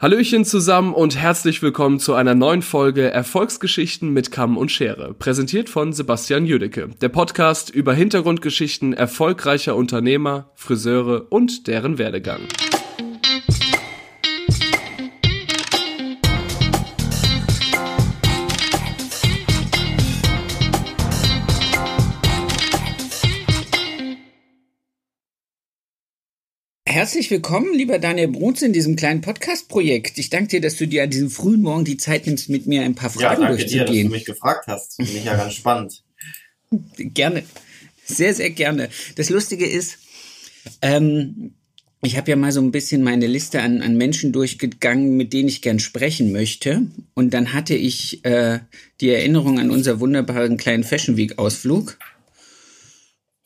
Hallöchen zusammen und herzlich willkommen zu einer neuen Folge Erfolgsgeschichten mit Kamm und Schere, präsentiert von Sebastian Jüdecke, der Podcast über Hintergrundgeschichten erfolgreicher Unternehmer, Friseure und deren Werdegang. Herzlich willkommen, lieber Daniel Bruns, in diesem kleinen Podcast-Projekt. Ich danke dir, dass du dir an diesem frühen Morgen die Zeit nimmst, mit mir ein paar Fragen ja, danke durchzugehen. dir, dass du mich gefragt hast. Finde ich ja ganz spannend. Gerne. Sehr, sehr gerne. Das Lustige ist, ähm, ich habe ja mal so ein bisschen meine Liste an, an Menschen durchgegangen, mit denen ich gern sprechen möchte. Und dann hatte ich äh, die Erinnerung an unser wunderbaren kleinen Fashion Week-Ausflug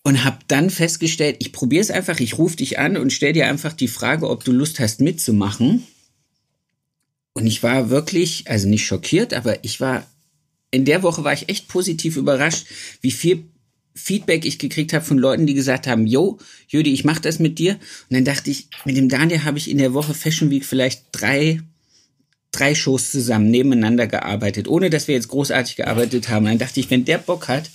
und habe dann festgestellt, ich probiere es einfach, ich rufe dich an und stell dir einfach die Frage, ob du Lust hast mitzumachen. Und ich war wirklich, also nicht schockiert, aber ich war, in der Woche war ich echt positiv überrascht, wie viel Feedback ich gekriegt habe von Leuten, die gesagt haben, yo, Jüdi, ich mach das mit dir. Und dann dachte ich, mit dem Daniel habe ich in der Woche Fashion Week vielleicht drei, drei Shows zusammen nebeneinander gearbeitet, ohne dass wir jetzt großartig gearbeitet haben. Und dann dachte ich, wenn der Bock hat,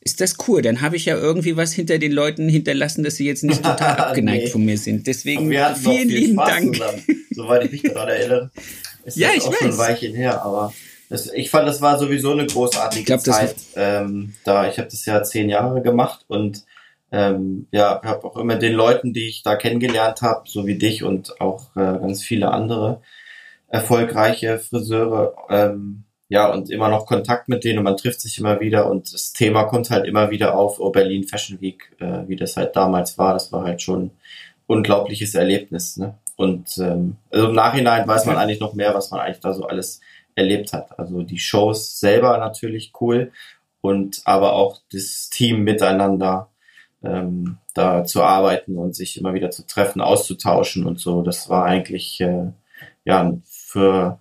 ist das cool. Dann habe ich ja irgendwie was hinter den Leuten hinterlassen, dass sie jetzt nicht total abgeneigt nee. von mir sind. Deswegen vielen viel lieben Spaß Dank. Zusammen, soweit ich mich daran erinnere. Ist ja, ich auch weiß. schon ein Weilchen her, aber das, ich fand, das war sowieso eine großartige glaub, Zeit. Ähm, da ich habe das ja zehn Jahre gemacht und ähm, ja, habe auch immer den Leuten, die ich da kennengelernt habe, so wie dich und auch äh, ganz viele andere erfolgreiche Friseure, ähm, ja, und immer noch Kontakt mit denen und man trifft sich immer wieder und das Thema kommt halt immer wieder auf, oh, Berlin Fashion Week, äh, wie das halt damals war, das war halt schon ein unglaubliches Erlebnis, ne? Und ähm, also im Nachhinein weiß man eigentlich noch mehr, was man eigentlich da so alles erlebt hat. Also die Shows selber natürlich cool und aber auch das Team miteinander ähm, da zu arbeiten und sich immer wieder zu treffen, auszutauschen und so. Das war eigentlich äh, ja für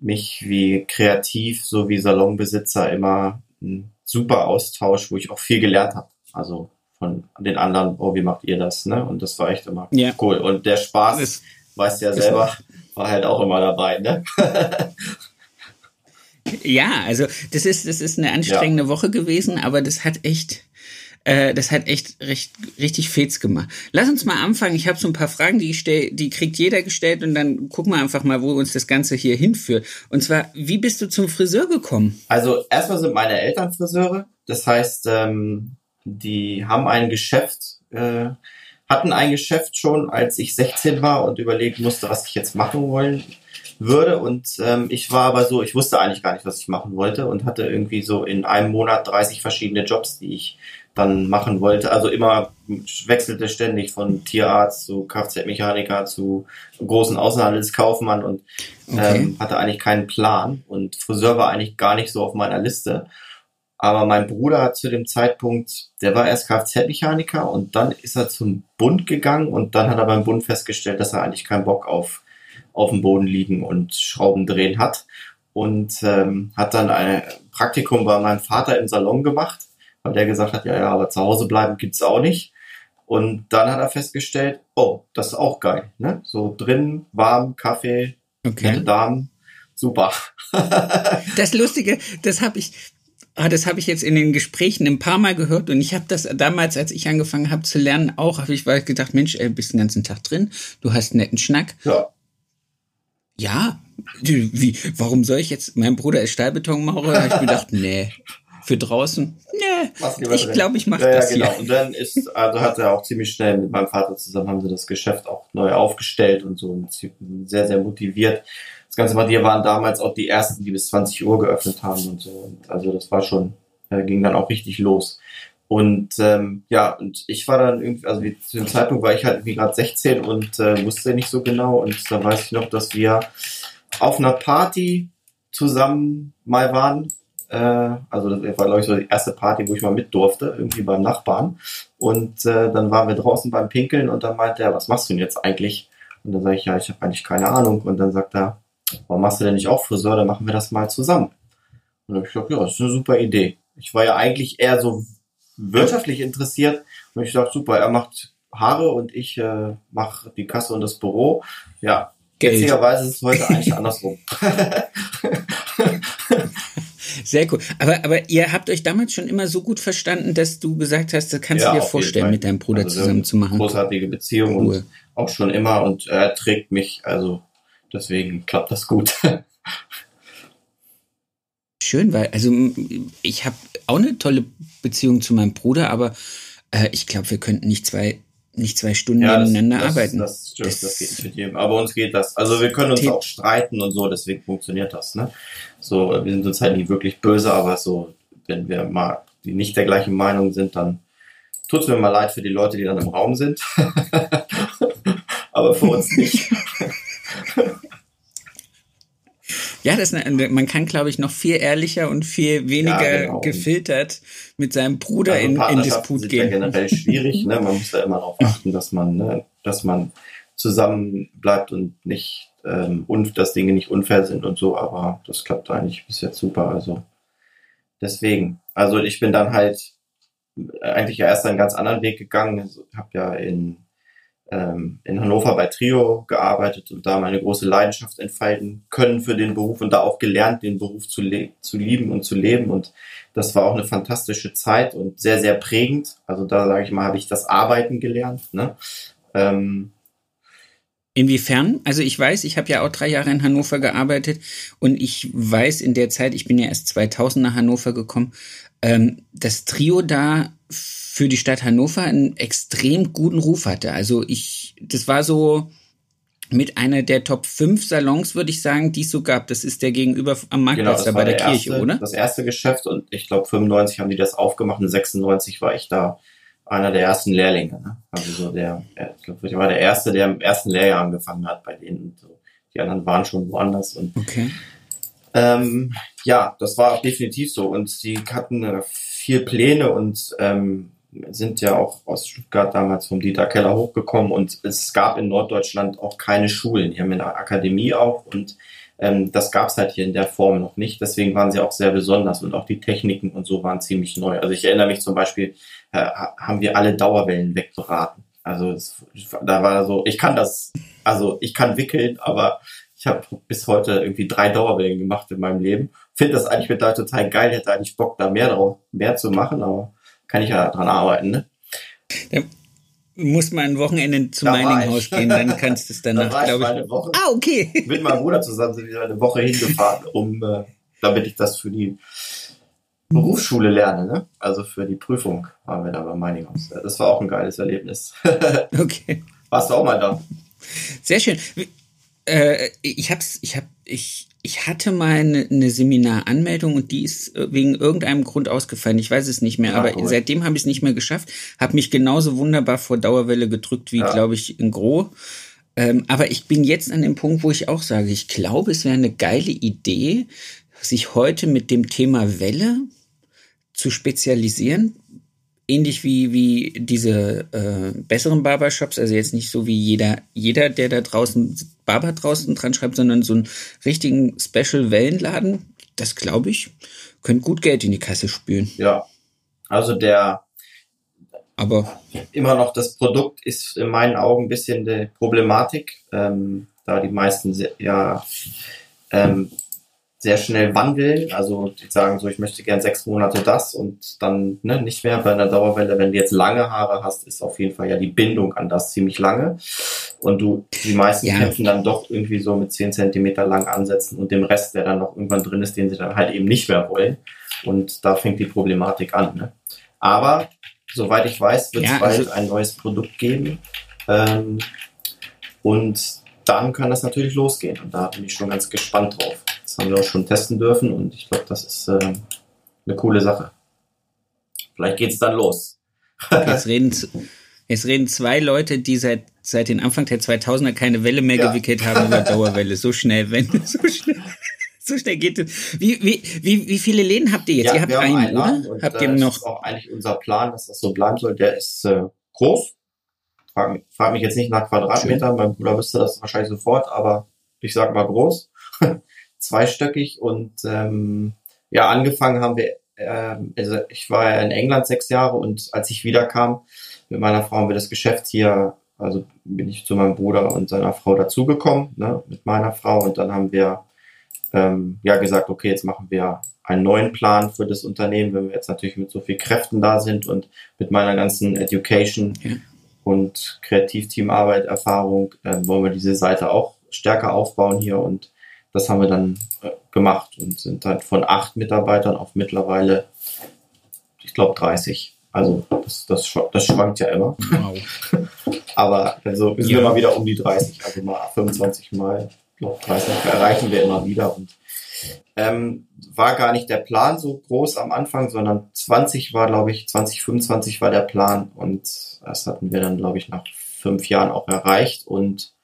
mich wie kreativ sowie Salonbesitzer immer ein super Austausch, wo ich auch viel gelernt habe. Also von den anderen, oh, wie macht ihr das? Ne? Und das war echt immer ja. cool. Und der Spaß, das, weißt ja selber, war halt auch immer dabei. Ne? ja, also das ist, das ist eine anstrengende ja. Woche gewesen, aber das hat echt, äh, das hat echt recht, richtig Fets gemacht. Lass uns mal anfangen. Ich habe so ein paar Fragen, die, ich stell, die kriegt jeder gestellt und dann gucken wir einfach mal, wo uns das Ganze hier hinführt. Und zwar, wie bist du zum Friseur gekommen? Also erstmal sind meine Eltern Friseure. Das heißt, ähm, die haben ein Geschäft, äh, hatten ein Geschäft schon, als ich 16 war und überlegen musste, was ich jetzt machen wollen würde. Und ähm, ich war aber so, ich wusste eigentlich gar nicht, was ich machen wollte und hatte irgendwie so in einem Monat 30 verschiedene Jobs, die ich dann machen wollte. Also immer wechselte ständig von Tierarzt zu Kfz-Mechaniker zu großen Außenhandelskaufmann und okay. ähm, hatte eigentlich keinen Plan. Und Friseur war eigentlich gar nicht so auf meiner Liste. Aber mein Bruder hat zu dem Zeitpunkt, der war erst Kfz-Mechaniker und dann ist er zum Bund gegangen und dann hat er beim Bund festgestellt, dass er eigentlich keinen Bock auf, auf dem Boden liegen und Schrauben drehen hat. Und ähm, hat dann ein Praktikum bei meinem Vater im Salon gemacht weil der gesagt hat, ja, ja, aber zu Hause bleiben gibt's auch nicht. Und dann hat er festgestellt, oh, das ist auch geil, ne? So drin, warm, Kaffee, okay. nette Damen, super. das Lustige, das habe ich, Ah, das habe ich jetzt in den Gesprächen ein paar Mal gehört und ich habe das damals, als ich angefangen habe zu lernen, auch, habe ich gedacht, Mensch, ey, bist den ganzen Tag drin, du hast einen netten Schnack. Ja. Ja, wie, warum soll ich jetzt, mein Bruder ist Stahlbetonmaurer, habe ich gedacht, nee, für draußen. Nee, ich glaube, ich mache ja, das ja, genau. Hier. Und dann ist, also hat er auch ziemlich schnell mit meinem Vater zusammen haben sie das Geschäft auch neu aufgestellt und so und sehr, sehr motiviert. Das ganze Quartier waren damals auch die ersten, die bis 20 Uhr geöffnet haben und so. Und also das war schon, äh, ging dann auch richtig los. Und ähm, ja, und ich war dann irgendwie, also wie, zu dem Zeitpunkt war ich halt irgendwie gerade 16 und äh, wusste nicht so genau. Und da weiß ich noch, dass wir auf einer Party zusammen mal waren äh, also das war, glaube ich, so die erste Party, wo ich mal mit durfte, irgendwie beim Nachbarn. Und äh, dann waren wir draußen beim Pinkeln und dann meinte er, was machst du denn jetzt eigentlich? Und dann sage ich, ja, ich habe eigentlich keine Ahnung. Und dann sagt er, warum machst du denn nicht auch Friseur? Dann machen wir das mal zusammen. Und dann habe ich gedacht, ja, das ist eine super Idee. Ich war ja eigentlich eher so wirtschaftlich interessiert. Und ich dachte, super, er macht Haare und ich äh, mache die Kasse und das Büro. Ja, Geld. Witzigerweise ist es heute eigentlich andersrum. Sehr cool. Aber, aber ihr habt euch damals schon immer so gut verstanden, dass du gesagt hast, das kannst ja, du dir vorstellen, mit deinem Bruder also zusammen zu machen. Großartige Beziehung cool. und auch schon immer und er trägt mich, also deswegen klappt das gut. Schön, weil, also ich habe auch eine tolle Beziehung zu meinem Bruder, aber äh, ich glaube, wir könnten nicht zwei nicht zwei Stunden ja, nebeneinander das, arbeiten. Das, das, das, das geht nicht mit jedem. Aber uns geht das. Also wir können uns auch streiten und so, deswegen funktioniert das. Ne? So, wir sind uns halt nicht wirklich böse, aber so, wenn wir mal die nicht der gleichen Meinung sind, dann tut es mir mal leid für die Leute, die dann im Raum sind. aber für uns nicht. Ja, das, man kann, glaube ich, noch viel ehrlicher und viel weniger ja, genau. gefiltert mit seinem Bruder also in, in Disput gehen. Ja generell schwierig. Ne? Man muss da immer darauf achten, dass man, ne, dass man zusammen bleibt und nicht, ähm, und dass Dinge nicht unfair sind und so. Aber das klappt eigentlich bis jetzt super. Also deswegen. Also ich bin dann halt eigentlich erst einen ganz anderen Weg gegangen. Also, habe ja in ähm, in Hannover bei Trio gearbeitet und da meine große Leidenschaft entfalten können für den Beruf und da auch gelernt, den Beruf zu, zu lieben und zu leben. Und das war auch eine fantastische Zeit und sehr, sehr prägend. Also da sage ich mal, habe ich das Arbeiten gelernt. Ne? Ähm, Inwiefern? Also ich weiß, ich habe ja auch drei Jahre in Hannover gearbeitet und ich weiß in der Zeit, ich bin ja erst 2000 nach Hannover gekommen, ähm, das Trio da für die Stadt Hannover einen extrem guten Ruf hatte. Also ich, das war so mit einer der Top 5 Salons, würde ich sagen, die es so gab. Das ist der gegenüber am Marktplatz genau, da bei der, der Kirche, erste, oder? Das erste Geschäft und ich glaube 95 haben die das aufgemacht und 96 war ich da einer der ersten Lehrlinge. Ne? Also so der, ich glaube, ich war der erste, der im ersten Lehrjahr angefangen hat bei denen. So. Die anderen waren schon woanders und okay. ähm, ja, das war definitiv so und sie hatten äh, viel Pläne und ähm, sind ja auch aus Stuttgart damals vom Dieter Keller hochgekommen und es gab in Norddeutschland auch keine Schulen. Die haben eine Akademie auch und ähm, das gab es halt hier in der Form noch nicht. Deswegen waren sie auch sehr besonders und auch die Techniken und so waren ziemlich neu. Also ich erinnere mich zum Beispiel, äh, haben wir alle Dauerwellen wegberaten. Also es, da war so, ich kann das, also ich kann wickeln, aber ich habe bis heute irgendwie drei Dauerwellen gemacht in meinem Leben. Finde das eigentlich mit da total geil, hätte eigentlich Bock, da mehr drauf, mehr zu machen, aber kann ich ja dran arbeiten, ne? Ja, muss mal ein Wochenende zum Mining-Haus gehen, dann kannst du es danach, da glaube ich. Eine Woche ah, okay. Mit meinem Bruder zusammen sind wir eine Woche hingefahren, um, äh, damit ich das für die Berufsschule lerne, ne? Also für die Prüfung waren wir da beim Mining House. Das war auch ein geiles Erlebnis. okay. Warst du auch mal da? Sehr schön. Äh, ich hab's, ich hab, ich ich hatte mal eine, eine Seminaranmeldung und die ist äh, wegen irgendeinem Grund ausgefallen. Ich weiß es nicht mehr, ja, aber cool. seitdem habe ich es nicht mehr geschafft. Habe mich genauso wunderbar vor Dauerwelle gedrückt wie, ja. glaube ich, in Gro. Ähm, aber ich bin jetzt an dem Punkt, wo ich auch sage, ich glaube, es wäre eine geile Idee, sich heute mit dem Thema Welle zu spezialisieren, ähnlich wie, wie diese äh, besseren Barbershops, also jetzt nicht so wie jeder, jeder, der da draußen Barber draußen dran schreibt, sondern so einen richtigen Special-Wellenladen, das glaube ich, könnte gut Geld in die Kasse spülen. Ja. Also der aber immer noch das Produkt ist in meinen Augen ein bisschen die Problematik, ähm, da die meisten ja ähm, sehr schnell wandeln. Also die sagen so, ich möchte gern sechs Monate das und dann ne, nicht mehr bei einer Dauerwelle. Wenn du jetzt lange Haare hast, ist auf jeden Fall ja die Bindung an das ziemlich lange. Und du, die meisten ja. kämpfen dann doch irgendwie so mit zehn Zentimeter lang ansetzen und dem Rest, der dann noch irgendwann drin ist, den sie dann halt eben nicht mehr wollen. Und da fängt die Problematik an. Ne? Aber soweit ich weiß, wird es ja, bald also ein neues Produkt geben. Ähm, und dann kann das natürlich losgehen. Und da bin ich schon ganz gespannt drauf. Das haben wir auch schon testen dürfen und ich glaube, das ist äh, eine coole Sache. Vielleicht geht es dann los. jetzt, reden, jetzt reden zwei Leute, die seit, seit den Anfang der 2000er keine Welle mehr ja. gewickelt haben über Dauerwelle. So schnell, wenn so schnell. So schnell geht es. Wie, wie, wie, wie viele Läden habt ihr jetzt? Ja, ihr habt einen, einen oder? Und, habt ihr noch? Das ist auch eigentlich unser Plan, dass das so bleiben soll. Der ist äh, groß. Frag, frag mich jetzt nicht nach Quadratmetern. Mein Bruder wüsste das wahrscheinlich sofort, aber ich sag mal groß. zweistöckig und ähm, ja, angefangen haben wir, äh, also ich war ja in England sechs Jahre und als ich wiederkam mit meiner Frau haben wir das Geschäft hier also bin ich zu meinem Bruder und seiner Frau dazugekommen, ne, mit meiner Frau. Und dann haben wir ähm, ja gesagt, okay, jetzt machen wir einen neuen Plan für das Unternehmen, wenn wir jetzt natürlich mit so viel Kräften da sind und mit meiner ganzen Education ja. und Kreativteamarbeit, Erfahrung, äh, wollen wir diese Seite auch stärker aufbauen hier und das haben wir dann äh, gemacht und sind halt von acht Mitarbeitern auf mittlerweile, ich glaube, 30. Also das, das, das schwankt ja immer. Wow. Aber also wir sind ja. immer wieder um die 30, also mal 25 Mal, glaube 30 erreichen wir immer wieder und ähm, war gar nicht der Plan so groß am Anfang, sondern 20 war, glaube ich, 2025 war der Plan und das hatten wir dann, glaube ich, nach fünf Jahren auch erreicht und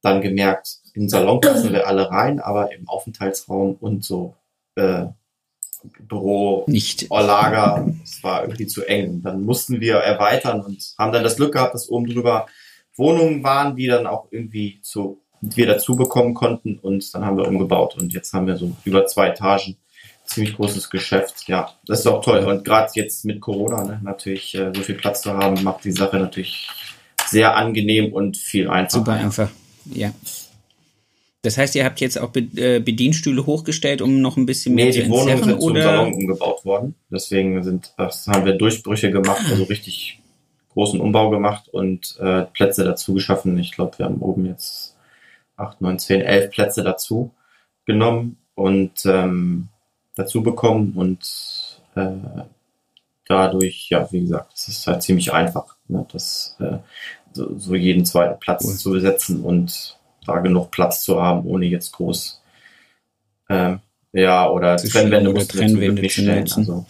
dann gemerkt, in den Salon passen wir alle rein, aber im Aufenthaltsraum und so äh, Büro, nicht Lager, es war irgendwie zu eng. Dann mussten wir erweitern und haben dann das Glück gehabt, dass oben drüber Wohnungen waren, die dann auch irgendwie zu, wir dazu bekommen konnten und dann haben wir umgebaut und jetzt haben wir so über zwei Etagen ziemlich großes Geschäft. Ja, das ist auch toll. Und gerade jetzt mit Corona, ne, natürlich äh, so viel Platz zu haben, macht die Sache natürlich sehr angenehm und viel einfacher. Super einfach, ja. Das heißt, ihr habt jetzt auch äh, Bedienstühle hochgestellt, um noch ein bisschen mehr nee, zu die Wohnungen sind oder? zum Salon umgebaut worden. Deswegen sind, das haben wir Durchbrüche gemacht, also richtig großen Umbau gemacht und äh, Plätze dazu geschaffen. Ich glaube, wir haben oben jetzt acht, neun, zehn, elf Plätze dazu genommen und ähm, dazu bekommen und äh, dadurch, ja, wie gesagt, es ist halt ziemlich einfach, ne, das äh, so, so jeden zweiten Platz cool. zu besetzen und da genug Platz zu haben, ohne jetzt groß äh, ja oder zu Trennwände oder Trennwände nicht stellen. Also,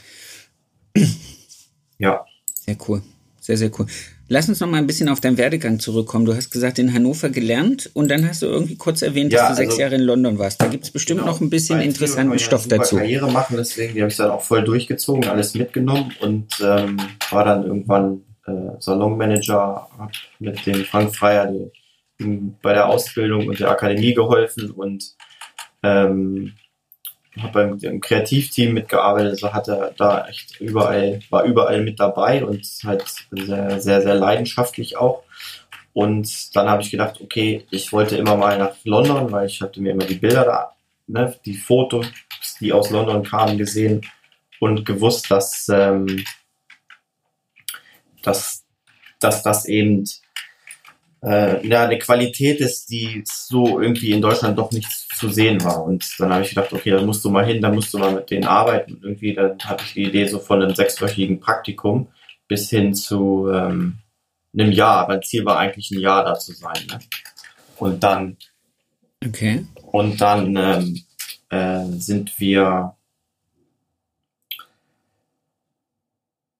ja. Sehr cool. Sehr, sehr cool. Lass uns noch mal ein bisschen auf deinen Werdegang zurückkommen. Du hast gesagt, in Hannover gelernt und dann hast du irgendwie kurz erwähnt, dass du sechs also Jahre in London warst. Da gibt es bestimmt genau, noch ein bisschen interessanten Stoff ja dazu. Karriere machen, deswegen habe ich dann auch voll durchgezogen, alles mitgenommen und ähm, war dann irgendwann äh, Salonmanager, habe mit dem Frank Freier die bei der Ausbildung und der Akademie geholfen und ähm, habe beim Kreativteam mitgearbeitet, also hatte da echt überall, war überall mit dabei und halt sehr, sehr, sehr leidenschaftlich auch. Und dann habe ich gedacht, okay, ich wollte immer mal nach London, weil ich hatte mir immer die Bilder da, ne, die Fotos, die aus London kamen, gesehen und gewusst, dass, ähm, dass, dass das eben äh, ja, eine Qualität ist, die so irgendwie in Deutschland doch nicht zu sehen war. Und dann habe ich gedacht, okay, dann musst du mal hin, dann musst du mal mit denen arbeiten. Und irgendwie, dann hatte ich die Idee so von einem sechswöchigen Praktikum bis hin zu ähm, einem Jahr. Mein Ziel war eigentlich ein Jahr da zu sein. Ne? Und dann okay. und dann ähm, äh, sind wir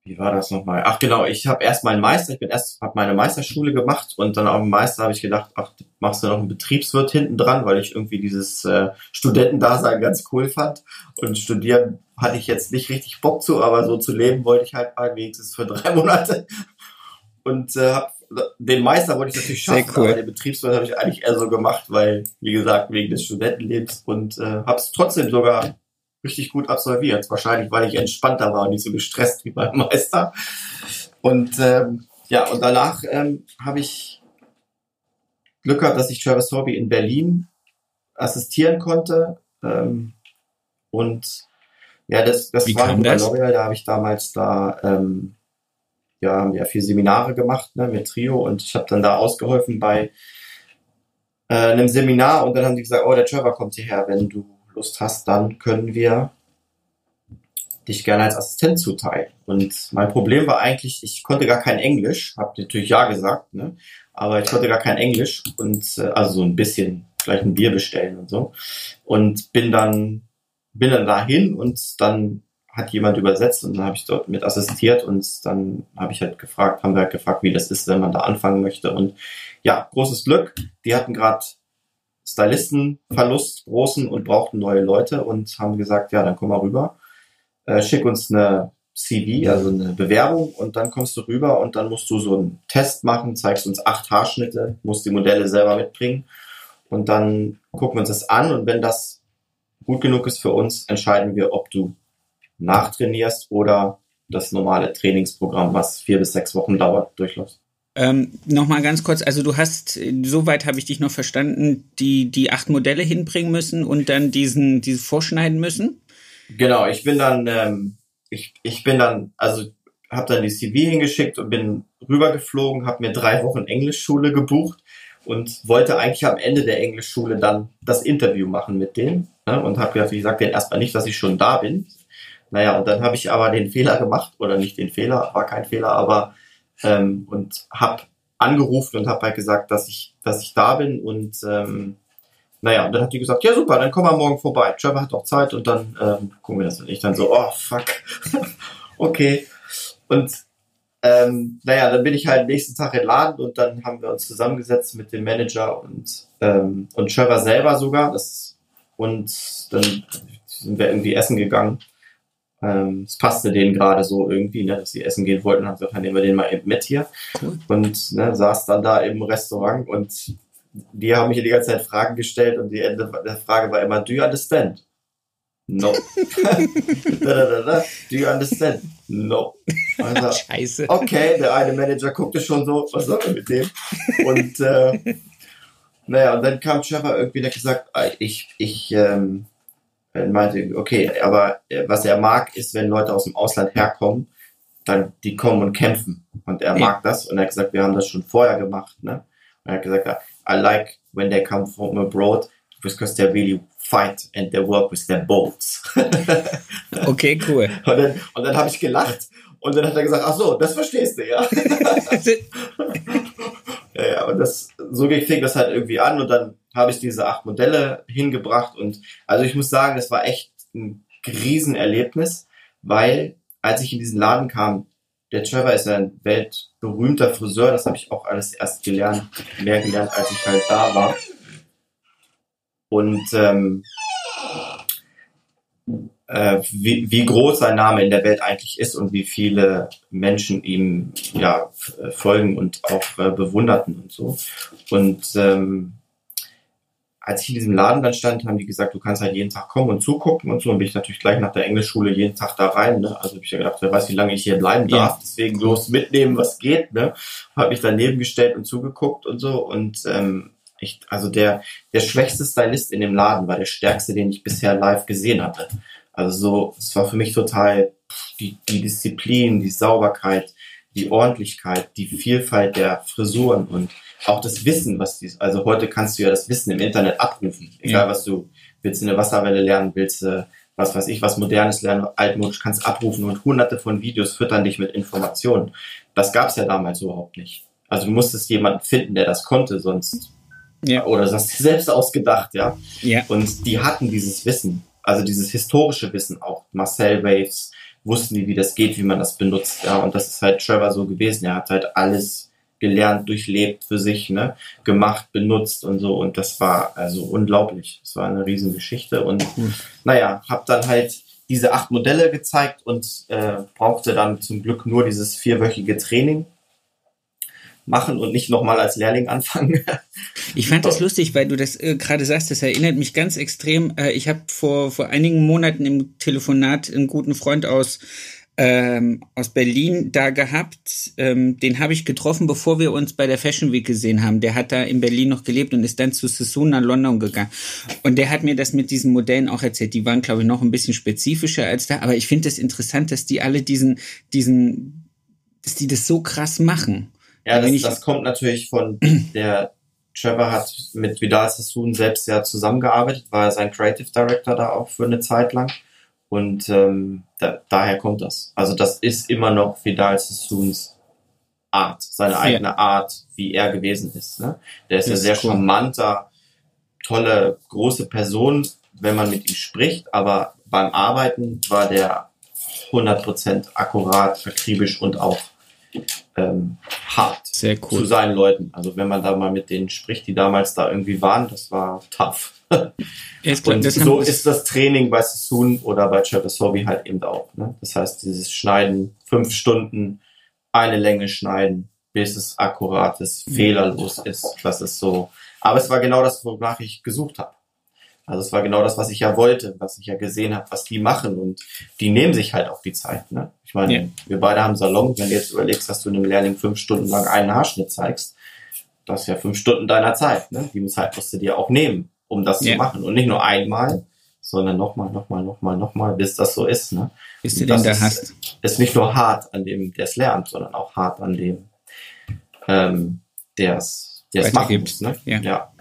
wie war das nochmal? Ach genau, ich habe erst meinen Meister, ich bin erst, habe meine Meisterschule gemacht und dann am Meister habe ich gedacht, ach, machst du noch einen Betriebswirt hinten dran, weil ich irgendwie dieses äh, Studentendasein ganz cool fand. Und studieren hatte ich jetzt nicht richtig Bock zu, aber so zu leben wollte ich halt mal wenigstens für drei Monate. Und äh, hab, den Meister wollte ich natürlich schaffen, cool. aber den Betriebswirt habe ich eigentlich eher so gemacht, weil, wie gesagt, wegen des Studentenlebens und äh, habe es trotzdem sogar richtig gut absolviert. Wahrscheinlich, weil ich entspannter war und nicht so gestresst wie beim Meister. Und ähm, ja, und danach ähm, habe ich Glück gehabt, dass ich Travis Hobby in Berlin assistieren konnte. Ähm, und ja, das, das wie war bei L'Oreal, da habe ich damals da ähm, ja, haben ja vier Seminare gemacht ne, mit Trio und ich habe dann da ausgeholfen bei äh, einem Seminar und dann haben die gesagt, oh, der Trevor kommt hierher, wenn du Lust hast, dann können wir dich gerne als Assistent zuteilen. Und mein Problem war eigentlich, ich konnte gar kein Englisch, habe natürlich ja gesagt, ne? aber ich konnte gar kein Englisch und äh, also so ein bisschen vielleicht ein Bier bestellen und so und bin dann bin dann dahin und dann hat jemand übersetzt und dann habe ich dort mit assistiert und dann habe ich halt gefragt, haben wir halt gefragt, wie das ist, wenn man da anfangen möchte und ja, großes Glück. Die hatten gerade Stylistenverlust großen und brauchten neue Leute und haben gesagt, ja, dann komm mal rüber, äh, schick uns eine CV, also eine Bewerbung und dann kommst du rüber und dann musst du so einen Test machen, zeigst uns acht Haarschnitte, musst die Modelle selber mitbringen und dann gucken wir uns das an und wenn das gut genug ist für uns, entscheiden wir, ob du nachtrainierst oder das normale Trainingsprogramm, was vier bis sechs Wochen dauert, durchläufst. Ähm, Nochmal ganz kurz, also du hast, soweit habe ich dich noch verstanden, die, die acht Modelle hinbringen müssen und dann diesen, diese vorschneiden müssen? Genau, ich bin dann, ähm, ich, ich bin dann, also habe dann die CV hingeschickt und bin rübergeflogen, habe mir drei Wochen Englischschule gebucht und wollte eigentlich am Ende der Englischschule dann das Interview machen mit denen ne, und habe gesagt, ich sage denen erstmal nicht, dass ich schon da bin. Naja, und dann habe ich aber den Fehler gemacht, oder nicht den Fehler, war kein Fehler, aber ähm, und habe angerufen und habe halt gesagt, dass ich, dass ich da bin und ähm, naja, und dann hat die gesagt, ja super, dann komm mal morgen vorbei. Trevor hat auch Zeit und dann ähm, gucken wir das. Und ich dann so, oh fuck, okay. Und ähm, naja, dann bin ich halt nächsten Tag in Laden und dann haben wir uns zusammengesetzt mit dem Manager und, ähm, und Trevor selber sogar. Das, und dann sind wir irgendwie essen gegangen. Ähm, es passte denen gerade so irgendwie, ne, dass sie essen gehen wollten. Haben gesagt, dann nehmen wir den mal eben mit hier. Cool. Und ne, saß dann da im Restaurant und die haben mich die ganze Zeit Fragen gestellt und die Ende der Frage war immer, do you understand? No. da, da, da, da. Do you understand? No. Also, Scheiße. Okay, der eine Manager guckte schon so, was soll er mit dem? Und äh, naja, und dann kam Trevor irgendwie, der gesagt, ah, ich, ich ähm, meinte, okay, aber äh, was er mag, ist, wenn Leute aus dem Ausland herkommen, dann die kommen und kämpfen. Und er mag das. Und er hat gesagt, wir haben das schon vorher gemacht. Ne? Und er hat gesagt, I like when they come from abroad because they really fight and they work with their boats. okay, cool. Und dann, und dann habe ich gelacht und dann hat er gesagt, ach so, das verstehst du, ja. und das, so fing das halt irgendwie an und dann habe ich diese acht Modelle hingebracht und also ich muss sagen, das war echt ein Riesenerlebnis, weil als ich in diesen Laden kam, der Trevor ist ein weltberühmter Friseur, das habe ich auch alles erst gelernt, mehr gelernt, als ich halt da war. Und ähm, äh, wie, wie groß sein Name in der Welt eigentlich ist und wie viele Menschen ihm ja folgen und auch äh, bewunderten und so. Und ähm, als ich in diesem Laden dann stand, haben die gesagt, du kannst halt jeden Tag kommen und zugucken und so. Und bin ich natürlich gleich nach der Englischschule jeden Tag da rein. Ne? Also habe ich ja gedacht, wer weiß, wie lange ich hier bleiben darf. Deswegen bloß mitnehmen, was geht. Ne? Habe mich daneben gestellt und zugeguckt und so. Und ähm, ich, also der, der schwächste Stylist in dem Laden war der stärkste, den ich bisher live gesehen hatte. Also so, es war für mich total die, die Disziplin, die Sauberkeit, die Ordentlichkeit, die Vielfalt der Frisuren und auch das Wissen, was die, also heute kannst du ja das Wissen im Internet abrufen. Egal ja. was du, willst eine Wasserwelle lernen, willst du, was weiß ich, was Modernes lernen, altmodisch, kannst abrufen und hunderte von Videos füttern dich mit Informationen. Das gab's ja damals überhaupt nicht. Also du musstest jemanden finden, der das konnte, sonst, ja. oder das hast du selbst ausgedacht, ja. ja. Und die hatten dieses Wissen, also dieses historische Wissen auch. Marcel Waves, wussten die, wie das geht, wie man das benutzt, ja. Und das ist halt Trevor so gewesen. Er hat halt alles gelernt, durchlebt für sich, ne, gemacht, benutzt und so. Und das war also unglaublich. Das war eine Riesengeschichte. Und mhm. naja, habe dann halt diese acht Modelle gezeigt und äh, brauchte dann zum Glück nur dieses vierwöchige Training machen und nicht nochmal als Lehrling anfangen. Ich fand das lustig, weil du das äh, gerade sagst, das erinnert mich ganz extrem. Äh, ich habe vor, vor einigen Monaten im Telefonat einen guten Freund aus ähm, aus Berlin da gehabt. Ähm, den habe ich getroffen, bevor wir uns bei der Fashion Week gesehen haben. Der hat da in Berlin noch gelebt und ist dann zu Sassoon nach London gegangen. Und der hat mir das mit diesen Modellen auch erzählt. Die waren, glaube ich, noch ein bisschen spezifischer als da. Aber ich finde es das interessant, dass die alle diesen, diesen, dass die das so krass machen. Ja, das, das kommt natürlich von der Trevor hat mit Vidal Sassoon selbst ja zusammengearbeitet, war sein Creative Director da auch für eine Zeit lang. Und ähm, da, daher kommt das. Also das ist immer noch Vidal Sassoons Art, seine eigene ja. Art, wie er gewesen ist. Ne? Der ist ja sehr cool. charmanter, tolle, große Person, wenn man mit ihm spricht, aber beim Arbeiten war der 100% akkurat, akribisch und auch ähm, hart Sehr cool. zu seinen Leuten. Also wenn man da mal mit denen spricht, die damals da irgendwie waren, das war tough. Ist und so ist das Training bei Sassoon oder bei Hobby halt eben auch. Ne? Das heißt, dieses Schneiden, fünf Stunden, eine Länge schneiden, bis es akkurat ist, fehlerlos ist. Das ist so. Aber es war genau das, wonach ich gesucht habe. Also es war genau das, was ich ja wollte, was ich ja gesehen habe, was die machen und die nehmen sich halt auch die Zeit. Ne? Ich meine, ja. wir beide haben Salon. Wenn du jetzt überlegst, dass du einem Lehrling fünf Stunden lang einen Haarschnitt zeigst, das ist ja fünf Stunden deiner Zeit. Ne? Die Zeit musst du dir auch nehmen, um das ja. zu machen und nicht nur einmal, sondern nochmal, nochmal, nochmal, nochmal, bis das so ist. Ne? Bis du den da hast. Ist nicht nur hart an dem, der es lernt, sondern auch hart an dem, ähm, der es der es muss. Ne? Ja. ja.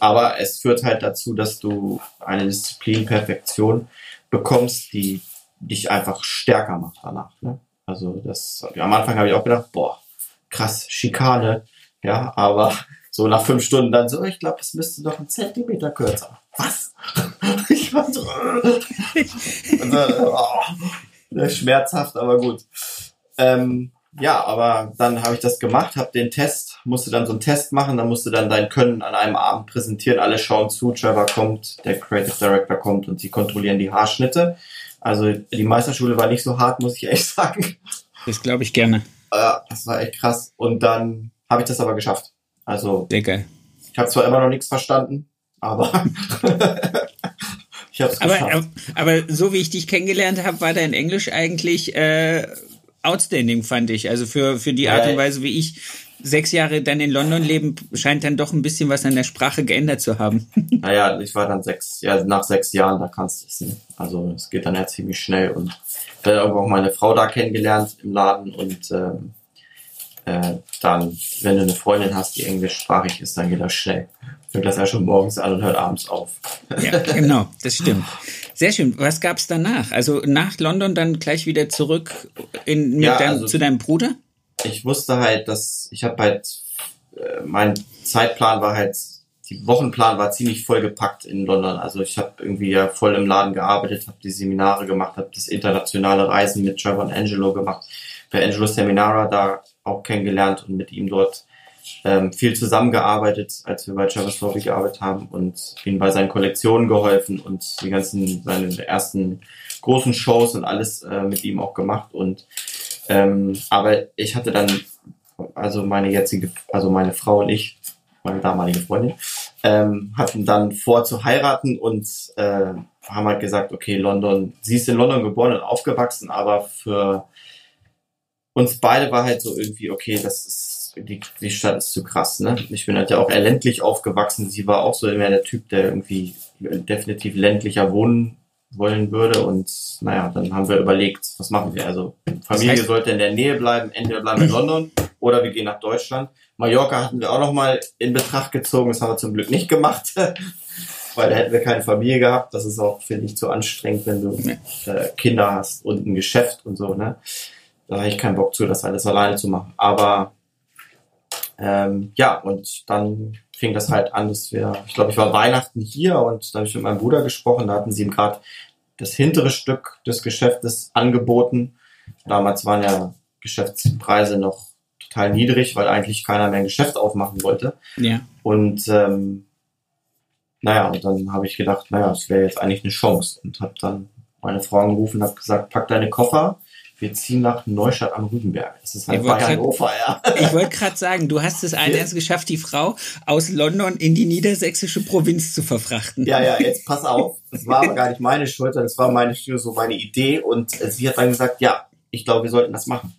Aber es führt halt dazu, dass du eine Disziplinperfektion bekommst, die dich einfach stärker macht danach. Ne? Also das, am Anfang habe ich auch gedacht, boah, krass, Schikane, ja, aber so nach fünf Stunden dann so, ich glaube, es müsste noch ein Zentimeter kürzer. Was? ich war so, und dann, oh, schmerzhaft, aber gut. Ähm, ja, aber dann habe ich das gemacht, habe den Test, musste dann so einen Test machen, dann musste dann dein Können an einem Abend präsentieren, alle schauen zu, Trevor kommt, der Creative Director kommt und sie kontrollieren die Haarschnitte. Also die Meisterschule war nicht so hart, muss ich ehrlich sagen. Das glaube ich gerne. Ja, das war echt krass. Und dann habe ich das aber geschafft. Also Sehr geil. ich habe zwar immer noch nichts verstanden, aber ich habe es geschafft. Aber, aber so wie ich dich kennengelernt habe, war dein Englisch eigentlich äh, outstanding, fand ich. Also für, für die Art und Weise, wie ich sechs Jahre dann in London leben, scheint dann doch ein bisschen was an der Sprache geändert zu haben. Naja, ich war dann sechs, ja, nach sechs Jahren, da kannst du es nicht. Also es geht dann ja ziemlich schnell und ich habe irgendwo auch meine Frau da kennengelernt im Laden und ähm, äh, dann, wenn du eine Freundin hast, die englischsprachig ist, dann geht das schnell. Fängt das ja schon morgens an und hört abends auf. Ja, genau, das stimmt. Sehr schön. Was gab es danach? Also nach London dann gleich wieder zurück in, mit ja, deinem, also, zu deinem Bruder? Ich wusste halt, dass ich habe halt, äh, mein Zeitplan war halt, die Wochenplan war ziemlich vollgepackt in London. Also ich habe irgendwie ja voll im Laden gearbeitet, habe die Seminare gemacht, habe das internationale Reisen mit Trevor und Angelo gemacht, bei Angelo Seminara da auch kennengelernt und mit ihm dort ähm, viel zusammengearbeitet, als wir bei Travis Hobby gearbeitet haben und ihm bei seinen Kollektionen geholfen und die ganzen, seine ersten großen Shows und alles äh, mit ihm auch gemacht und ähm, aber ich hatte dann, also meine jetzige, also meine Frau und ich, meine damalige Freundin, ähm, hatten dann vor zu heiraten und äh, haben halt gesagt, okay, London, sie ist in London geboren und aufgewachsen, aber für uns beide war halt so irgendwie, okay, das ist die, die Stadt ist zu krass, ne? Ich bin halt ja auch eher ländlich aufgewachsen. Sie war auch so immer der Typ, der irgendwie definitiv ländlicher wohnen wollen würde. Und naja, dann haben wir überlegt, was machen wir? Also Familie das heißt, sollte in der Nähe bleiben, entweder bleiben wir in London oder wir gehen nach Deutschland. Mallorca hatten wir auch noch mal in Betracht gezogen, das haben wir zum Glück nicht gemacht. Weil da hätten wir keine Familie gehabt. Das ist auch, finde ich, zu anstrengend, wenn du äh, Kinder hast und ein Geschäft und so, ne? Da habe ich keinen Bock zu, das alles alleine zu machen. Aber ähm, ja, und dann fing das halt an, dass wir, ich glaube, ich war Weihnachten hier und da habe ich mit meinem Bruder gesprochen, da hatten sie ihm gerade das hintere Stück des Geschäftes angeboten. Damals waren ja Geschäftspreise noch total niedrig, weil eigentlich keiner mehr ein Geschäft aufmachen wollte. Ja. Und ähm, naja, und dann habe ich gedacht, naja, es wäre jetzt eigentlich eine Chance und habe dann meine Frau angerufen und habe gesagt, pack deine Koffer, wir ziehen nach Neustadt am Rügenberg. Das ist halt bei Hannover, ja. Ich wollte gerade sagen, du hast es erst geschafft, die Frau aus London in die niedersächsische Provinz zu verfrachten. Ja, ja, jetzt pass auf. Das war aber gar nicht meine Schuld, das war meine, so meine Idee. Und sie hat dann gesagt, ja, ich glaube, wir sollten das machen.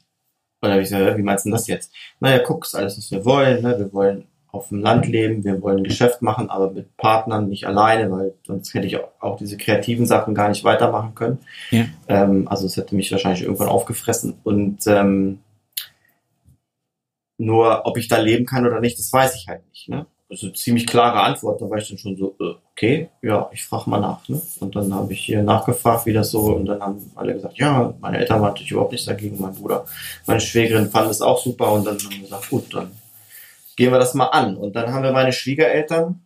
Und dann habe ich gesagt, wie meinst du denn das jetzt? Naja, guck, ist alles, was wir wollen. Ne? Wir wollen auf dem Land leben, wir wollen ein Geschäft machen, aber mit Partnern, nicht alleine, weil sonst hätte ich auch, auch diese kreativen Sachen gar nicht weitermachen können. Ja. Ähm, also es hätte mich wahrscheinlich irgendwann aufgefressen. Und ähm, nur, ob ich da leben kann oder nicht, das weiß ich halt nicht. Ne? Also ziemlich klare Antwort, da war ich dann schon so, äh, okay, ja, ich frage mal nach. Ne? Und dann habe ich hier nachgefragt, wie das so, und dann haben alle gesagt, ja, meine Eltern waren natürlich überhaupt nichts dagegen, mein Bruder, meine Schwägerin fand es auch super und dann haben wir gesagt, gut, dann gehen wir das mal an. Und dann haben wir meine Schwiegereltern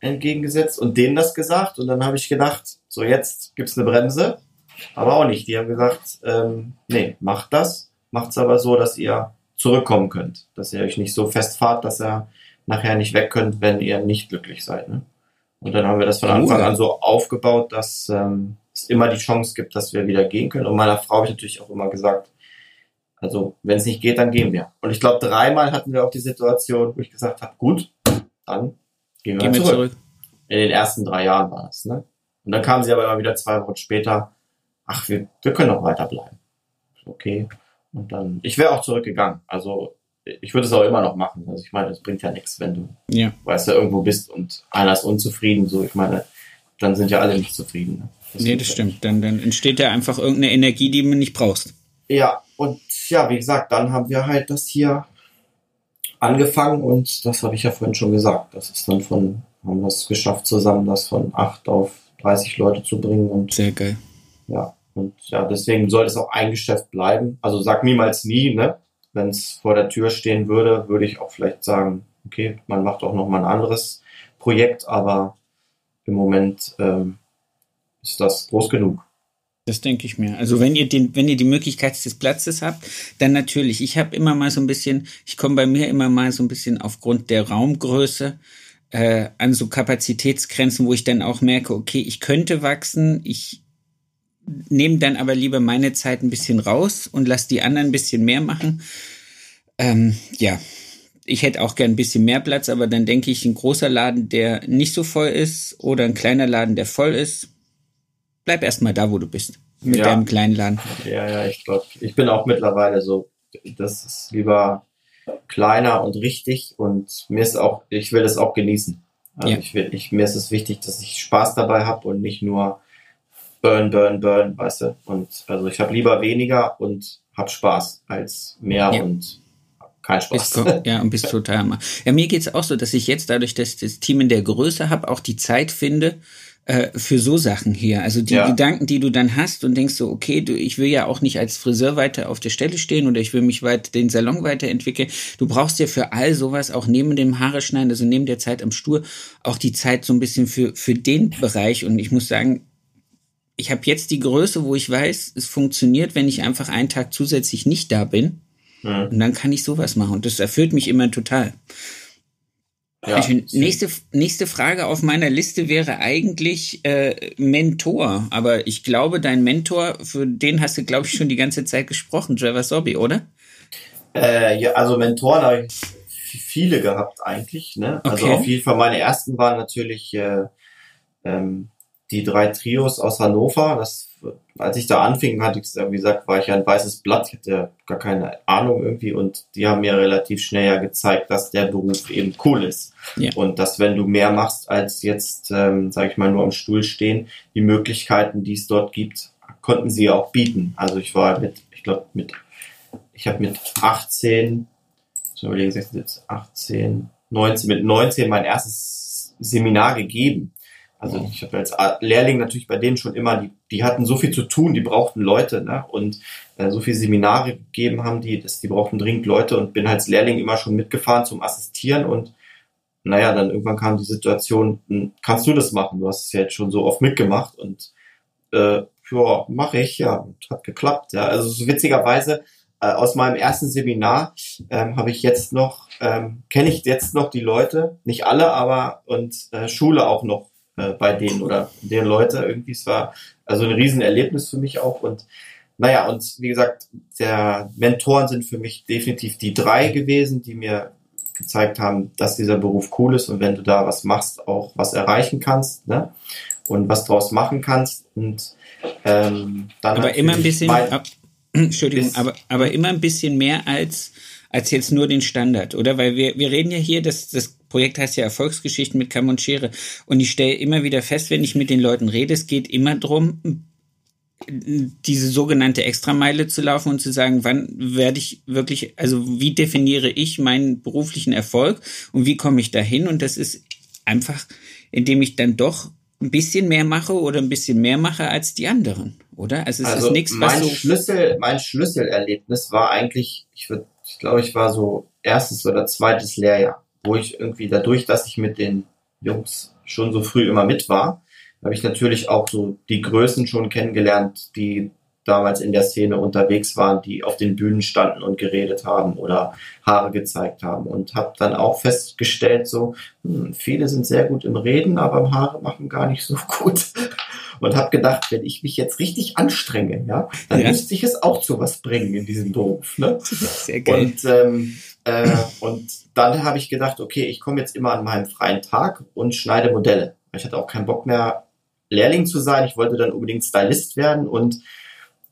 entgegengesetzt und denen das gesagt. Und dann habe ich gedacht, so jetzt gibt's eine Bremse. Aber auch nicht. Die haben gesagt, ähm, nee, macht das. Macht's aber so, dass ihr zurückkommen könnt. Dass ihr euch nicht so festfahrt, dass ihr nachher nicht weg könnt, wenn ihr nicht glücklich seid. Ne? Und dann haben wir das von Anfang an so aufgebaut, dass ähm, es immer die Chance gibt, dass wir wieder gehen können. Und meiner Frau habe ich natürlich auch immer gesagt, also wenn es nicht geht, dann gehen wir. Und ich glaube, dreimal hatten wir auch die Situation, wo ich gesagt habe, gut, dann gehen wir, gehen zurück. wir zurück. In den ersten drei Jahren war das, ne? Und dann kamen sie aber immer wieder zwei Wochen später, ach, wir, wir können noch weiterbleiben. Okay. Und dann, ich wäre auch zurückgegangen. Also ich würde es auch immer noch machen. Also ich meine, es bringt ja nichts, wenn du ja. weißt ja irgendwo bist und einer ist unzufrieden. So, ich meine, dann sind ja alle nicht zufrieden. Ne? Das nee, das stimmt. Dann, dann entsteht ja einfach irgendeine Energie, die man nicht brauchst. Ja, und ja, wie gesagt, dann haben wir halt das hier angefangen und das habe ich ja vorhin schon gesagt. Das ist dann von, haben wir es geschafft, zusammen das von acht auf 30 Leute zu bringen und. Sehr geil. Ja, und ja, deswegen soll es auch ein Geschäft bleiben. Also sag niemals nie, ne? Wenn es vor der Tür stehen würde, würde ich auch vielleicht sagen, okay, man macht auch noch mal ein anderes Projekt, aber im Moment ähm, ist das groß genug. Das denke ich mir. Also wenn ihr den, wenn ihr die Möglichkeit des Platzes habt, dann natürlich. Ich habe immer mal so ein bisschen, ich komme bei mir immer mal so ein bisschen aufgrund der Raumgröße äh, an so Kapazitätsgrenzen, wo ich dann auch merke, okay, ich könnte wachsen, ich nehme dann aber lieber meine Zeit ein bisschen raus und lasse die anderen ein bisschen mehr machen. Ähm, ja, ich hätte auch gern ein bisschen mehr Platz, aber dann denke ich, ein großer Laden, der nicht so voll ist oder ein kleiner Laden, der voll ist, bleib erstmal da, wo du bist. Mit ja. deinem kleinen Laden. Ja, ja, ich glaube, ich bin auch mittlerweile so, das ist lieber kleiner und richtig und mir ist auch, ich will es auch genießen. Also ja. ich will, ich, mir ist es wichtig, dass ich Spaß dabei habe und nicht nur burn, burn, burn, weißt du. Und also ich habe lieber weniger und hab Spaß als mehr ja. und kein Spaß. Bis, ja, und bist total. Ja, mir geht's auch so, dass ich jetzt dadurch, dass ich das Team in der Größe habe, auch die Zeit finde, äh, für so Sachen hier. Also die ja. Gedanken, die du dann hast und denkst so, okay, du, ich will ja auch nicht als Friseur weiter auf der Stelle stehen oder ich will mich weit den Salon weiterentwickeln. Du brauchst ja für all sowas auch neben dem Haare schneiden, also neben der Zeit am Stuhl, auch die Zeit so ein bisschen für, für den Bereich. Und ich muss sagen, ich habe jetzt die Größe, wo ich weiß, es funktioniert, wenn ich einfach einen Tag zusätzlich nicht da bin. Mhm. Und dann kann ich sowas machen. Und das erfüllt mich immer total. Ja, also nächste, nächste Frage auf meiner Liste wäre eigentlich äh, Mentor. Aber ich glaube, dein Mentor, für den hast du, glaube ich, schon die ganze Zeit gesprochen, Trevor Sobby, oder? Äh, ja, also Mentoren habe ich viele gehabt eigentlich. Ne? Also okay. auf jeden Fall meine ersten waren natürlich äh, ähm, die drei Trios aus Hannover. Das, als ich da anfing, hatte ich wie gesagt, war ich ja ein weißes Blatt. Ich hatte gar keine Ahnung irgendwie und die haben mir relativ schnell ja gezeigt, dass der Beruf eben cool ist. Ja. Und dass wenn du mehr machst als jetzt, ähm, sage ich mal, nur am Stuhl stehen, die Möglichkeiten, die es dort gibt, konnten sie auch bieten. Also ich war mit, ich glaube, mit, ich habe mit 18, ich überlegen, jetzt 18, 19, mit 19 mein erstes Seminar gegeben. Also ich habe als Lehrling natürlich bei denen schon immer, die, die hatten so viel zu tun, die brauchten Leute, ne? Und äh, so viele Seminare gegeben haben die, dass die brauchten dringend Leute und bin als Lehrling immer schon mitgefahren zum Assistieren und naja, dann irgendwann kam die Situation, hm, kannst du das machen? Du hast es ja jetzt schon so oft mitgemacht und äh, ja, mache ich, ja, und hat geklappt. Ja, also so witzigerweise äh, aus meinem ersten Seminar ähm, habe ich jetzt noch, ähm, kenne ich jetzt noch die Leute, nicht alle, aber und äh, Schule auch noch äh, bei denen oder deren Leute irgendwie. Es war also ein Riesenerlebnis für mich auch und naja, und wie gesagt, der Mentoren sind für mich definitiv die drei gewesen, die mir gezeigt haben, dass dieser Beruf cool ist und wenn du da was machst, auch was erreichen kannst ne? und was draus machen kannst. Und ähm, dann aber immer ein bisschen, ab, Entschuldigung, aber, aber immer ein bisschen mehr als als jetzt nur den Standard, oder? Weil wir, wir reden ja hier, das, das Projekt heißt ja Erfolgsgeschichten mit Kamm und Schere. Und ich stelle immer wieder fest, wenn ich mit den Leuten rede, es geht immer drum, diese sogenannte Extrameile zu laufen und zu sagen, wann werde ich wirklich, also wie definiere ich meinen beruflichen Erfolg und wie komme ich dahin? Und das ist einfach, indem ich dann doch ein bisschen mehr mache oder ein bisschen mehr mache als die anderen, oder? Also es also ist nichts, was mein so Schlüssel, mein Schlüsselerlebnis war eigentlich, ich würde, ich glaube, ich war so erstes oder zweites Lehrjahr, wo ich irgendwie dadurch, dass ich mit den Jungs schon so früh immer mit war, habe ich natürlich auch so die Größen schon kennengelernt, die damals in der Szene unterwegs waren, die auf den Bühnen standen und geredet haben oder Haare gezeigt haben und habe dann auch festgestellt, so hm, viele sind sehr gut im Reden, aber im Haare machen gar nicht so gut und habe gedacht, wenn ich mich jetzt richtig anstrenge, ja, dann ja. müsste ich es auch zu was bringen in diesem Beruf. Ne? Sehr geil. Und ähm, äh, und dann habe ich gedacht, okay, ich komme jetzt immer an meinem freien Tag und schneide Modelle. Ich hatte auch keinen Bock mehr, Lehrling zu sein. Ich wollte dann unbedingt Stylist werden und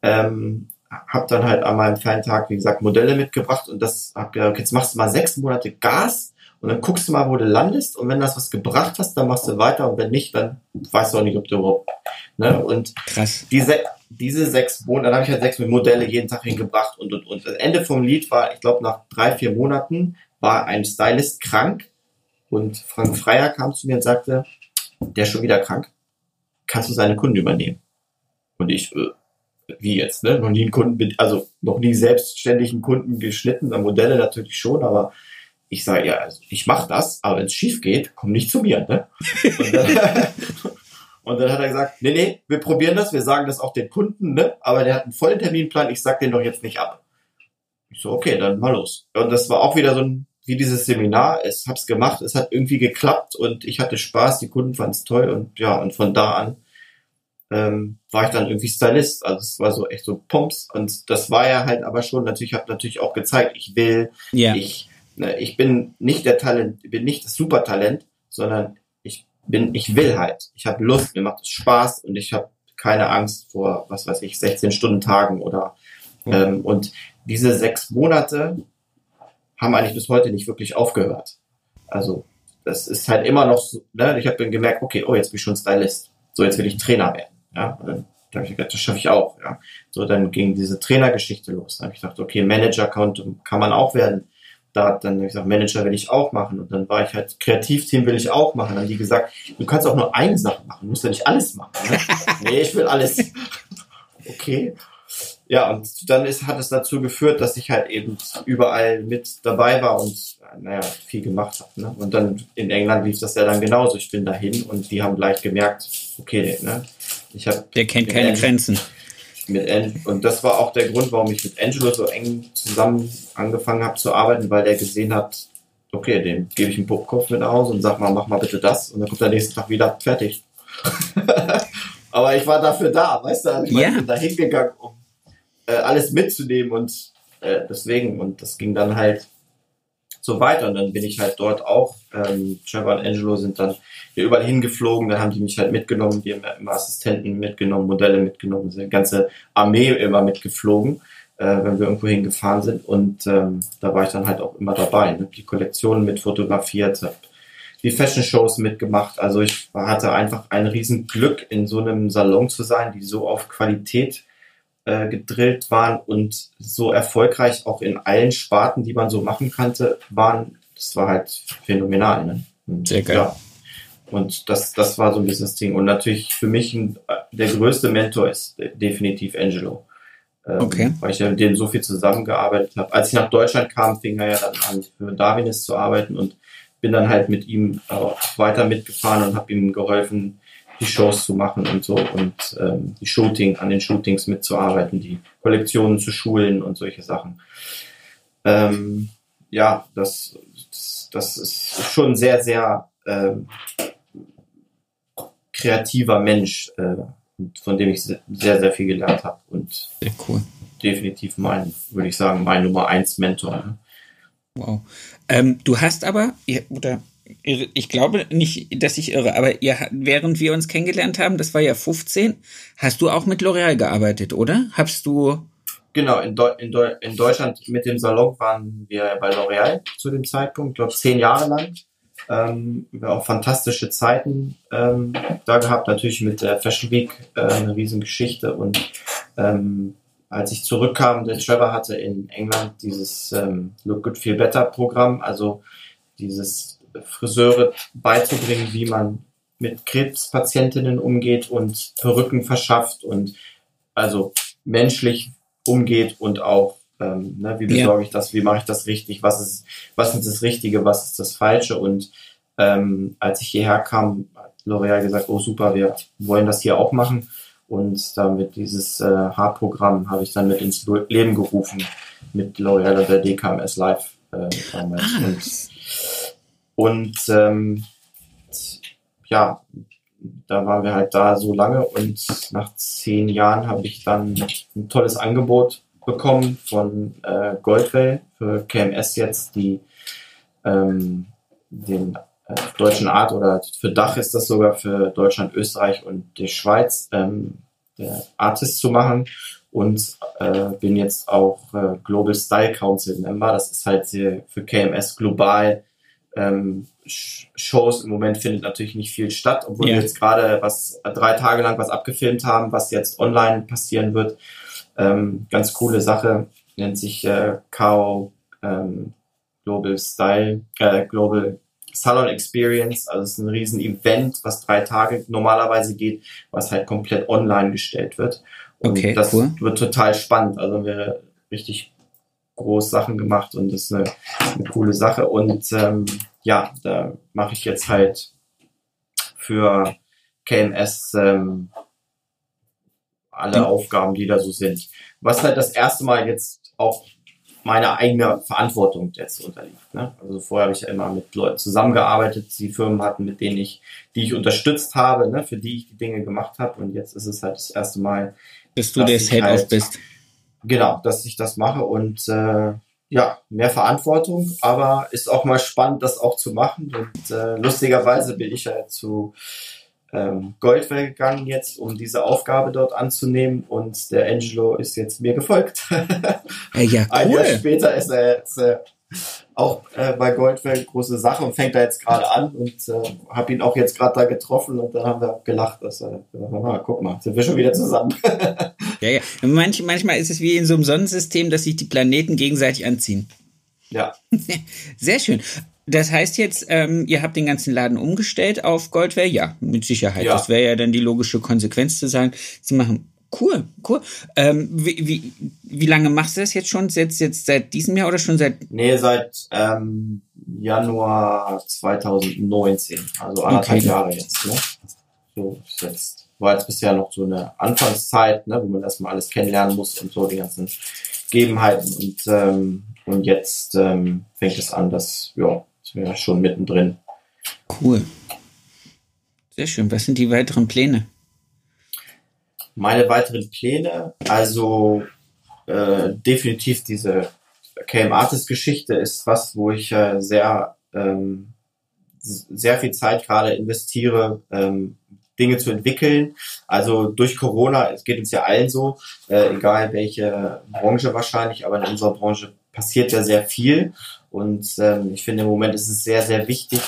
ähm, habe dann halt an meinem freien Tag, wie gesagt, Modelle mitgebracht und das hab gesagt, jetzt machst du mal sechs Monate Gas und dann guckst du mal, wo du landest und wenn das was gebracht hast, dann machst du weiter und wenn nicht, dann weißt du auch nicht, ob du überhaupt. Ne? Und Krass. diese diese sechs Monate, dann habe ich halt sechs Modelle jeden Tag hingebracht und und und. Das Ende vom Lied war, ich glaube, nach drei vier Monaten war ein Stylist krank und Frank Freier kam zu mir und sagte, der ist schon wieder krank. Kannst du seine Kunden übernehmen? Und ich, äh, wie jetzt, ne? Noch nie einen Kunden, also noch nie selbstständigen Kunden geschnitten, Modelle natürlich schon, aber ich sage, ja, also ich mache das, aber wenn es schief geht, komm nicht zu mir. Ne? Und, dann, und dann hat er gesagt, nee, nee, wir probieren das, wir sagen das auch den Kunden, ne? aber der hat einen vollen Terminplan, ich sag den doch jetzt nicht ab. Ich so, okay, dann mal los. Und das war auch wieder so ein, wie dieses Seminar, es hab's gemacht, es hat irgendwie geklappt und ich hatte Spaß, die Kunden fanden es toll und ja, und von da an ähm, war ich dann irgendwie Stylist. Also es war so echt so Pumps und das war ja halt aber schon, natürlich, habe natürlich auch gezeigt, ich will, yeah. ich Ne, ich bin nicht der Talent, bin nicht das Supertalent, sondern ich bin, ich will halt. Ich habe Lust, mir macht es Spaß und ich habe keine Angst vor, was weiß ich, 16 Stunden Tagen oder mhm. ähm, und diese sechs Monate haben eigentlich bis heute nicht wirklich aufgehört. Also das ist halt immer noch so, ne? ich habe dann gemerkt, okay, oh, jetzt bin ich schon Stylist. So, jetzt will ich Trainer werden. Ja, und dann habe ich gedacht, das schaffe ich auch. Ja. So, dann ging diese Trainergeschichte los. Dann habe ich gedacht, okay, Manager kann, kann man auch werden da dann habe ich gesagt, Manager will ich auch machen. Und dann war ich halt, Kreativteam will ich auch machen. Dann haben die gesagt, du kannst auch nur eine Sache machen, du musst ja nicht alles machen. Ne? nee, ich will alles. okay. Ja, und dann ist, hat es dazu geführt, dass ich halt eben überall mit dabei war und naja, viel gemacht habe. Ne? Und dann in England lief das ja dann genauso. Ich bin dahin und die haben gleich gemerkt, okay, ne, ich habe. Der kennt keine Grenzen mit An und das war auch der Grund, warum ich mit Angelo so eng zusammen angefangen habe zu arbeiten, weil der gesehen hat, okay, dem gebe ich einen Puppkopf mit nach Hause und sag mal, mach mal bitte das und dann kommt der nächste Tag wieder fertig. Aber ich war dafür da, weißt du, ich yeah. bin da hingegangen, um äh, alles mitzunehmen und äh, deswegen und das ging dann halt so weiter. Und dann bin ich halt dort auch. Ähm, Trevor und Angelo sind dann hier überall hingeflogen. Dann haben die mich halt mitgenommen. Die haben immer Assistenten mitgenommen, Modelle mitgenommen, die ganze Armee immer mitgeflogen, äh, wenn wir irgendwo hingefahren sind. Und ähm, da war ich dann halt auch immer dabei. Ne? Die Kollektionen mit fotografiert, hab die Fashion Shows mitgemacht. Also ich hatte einfach ein riesen Glück, in so einem Salon zu sein, die so auf Qualität äh, gedrillt waren und so erfolgreich auch in allen Sparten, die man so machen kannte, waren. Das war halt phänomenal. Ne? Und, Sehr geil. Ja. Und das, das war so ein bisschen das Ding. Und natürlich für mich ein, der größte Mentor ist definitiv Angelo. Ähm, okay. Weil ich ja mit dem so viel zusammengearbeitet habe. Als ich nach Deutschland kam, fing er ja dann an, für Darwinis zu arbeiten und bin dann halt mit ihm auch weiter mitgefahren und habe ihm geholfen, die Shows zu machen und so und ähm, die Shooting, an den Shootings mitzuarbeiten, die Kollektionen zu schulen und solche Sachen. Ähm, ja, das, das, das ist schon sehr, sehr ähm, kreativer Mensch, äh, von dem ich sehr, sehr viel gelernt habe und sehr cool. definitiv mein, würde ich sagen, mein Nummer eins Mentor. Ne? Wow. Ähm, du hast aber, oder ich glaube nicht, dass ich irre, aber ihr, während wir uns kennengelernt haben, das war ja 15, hast du auch mit L'Oreal gearbeitet, oder? Hast du. Genau, in, Deu in, Deu in Deutschland mit dem Salon waren wir bei L'Oreal zu dem Zeitpunkt, glaube zehn Jahre lang. Ähm, auch fantastische Zeiten ähm, da gehabt, natürlich mit der Fashion Week äh, eine Riesengeschichte und ähm, als ich zurückkam, der Trevor hatte in England dieses ähm, Look Good Feel Better Programm, also dieses Friseure beizubringen, wie man mit Krebspatientinnen umgeht und Perücken verschafft und also menschlich umgeht und auch, ähm, ne, wie besorge ich das, wie mache ich das richtig, was ist, was ist das Richtige, was ist das Falsche? Und ähm, als ich hierher kam, hat L'Oreal gesagt, oh super, wir wollen das hier auch machen. Und damit dieses äh, Haarprogramm habe ich dann mit ins Leben gerufen mit L'Oreal und der DKMS Live äh, damals. Ah, und und ähm, ja, da waren wir halt da so lange und nach zehn Jahren habe ich dann ein tolles Angebot bekommen von äh, Goldwell für KMS jetzt, die ähm, den äh, deutschen Art oder für Dach ist das sogar für Deutschland, Österreich und die Schweiz ähm, der Artist zu machen und äh, bin jetzt auch äh, Global Style Council Member. Das ist halt für KMS global ähm, Shows. Im Moment findet natürlich nicht viel statt, obwohl yeah. wir jetzt gerade was drei Tage lang was abgefilmt haben, was jetzt online passieren wird. Ähm, ganz coole Sache, nennt sich äh, KO ähm, Global Style, äh, Global Salon Experience, also es ist ein riesen Event, was drei Tage normalerweise geht, was halt komplett online gestellt wird. Und okay, das cool. wird total spannend. Also wir richtig groß Sachen gemacht und das ist eine, eine coole Sache. Und ähm, ja, da mache ich jetzt halt für KMS ähm, alle Aufgaben, die da so sind. Was halt das erste Mal jetzt auch meine eigene Verantwortung jetzt unterliegt. Ne? Also vorher habe ich ja immer mit Leuten zusammengearbeitet, die Firmen hatten, mit denen ich, die ich unterstützt habe, ne? für die ich die Dinge gemacht habe. Und jetzt ist es halt das erste Mal, dass du der Head halt, bist. Genau, dass ich das mache und äh, ja, mehr Verantwortung, aber ist auch mal spannend, das auch zu machen. Und äh, lustigerweise bin ich ja zu ähm, Goldwell gegangen jetzt, um diese Aufgabe dort anzunehmen und der Angelo ist jetzt mir gefolgt. Äh, ja, cool. Ein Jahr später ist er jetzt äh, auch äh, bei Goldwell große Sache und fängt da jetzt gerade an und äh, habe ihn auch jetzt gerade da getroffen und dann haben wir gelacht, dass er, äh, guck mal, sind wir schon wieder zusammen. ja, ja. Manch, manchmal ist es wie in so einem Sonnensystem, dass sich die Planeten gegenseitig anziehen. Ja. Sehr schön. Das heißt jetzt, ähm, ihr habt den ganzen Laden umgestellt auf Goldware? Ja, mit Sicherheit. Ja. Das wäre ja dann die logische Konsequenz zu sagen, sie machen cool, cool. Ähm, wie, wie, wie lange machst du das jetzt schon? Jetzt, jetzt seit diesem Jahr oder schon seit? Nee, seit ähm, Januar 2019. Also anderthalb okay. Jahre jetzt. Ne? So jetzt. War jetzt bisher noch so eine Anfangszeit, ne, wo man erstmal alles kennenlernen muss und so die ganzen Gegebenheiten. Und, ähm, und jetzt ähm, fängt es an, dass, ja, sind wir ja schon mittendrin. Cool. Sehr schön. Was sind die weiteren Pläne? Meine weiteren Pläne, also äh, definitiv diese KM Artist Geschichte ist was, wo ich äh, sehr ähm, sehr viel Zeit gerade investiere, ähm, Dinge zu entwickeln. Also durch Corona, es geht uns ja allen so, äh, egal welche Branche wahrscheinlich, aber in unserer Branche passiert ja sehr viel. Und ähm, ich finde im Moment ist es sehr, sehr wichtig,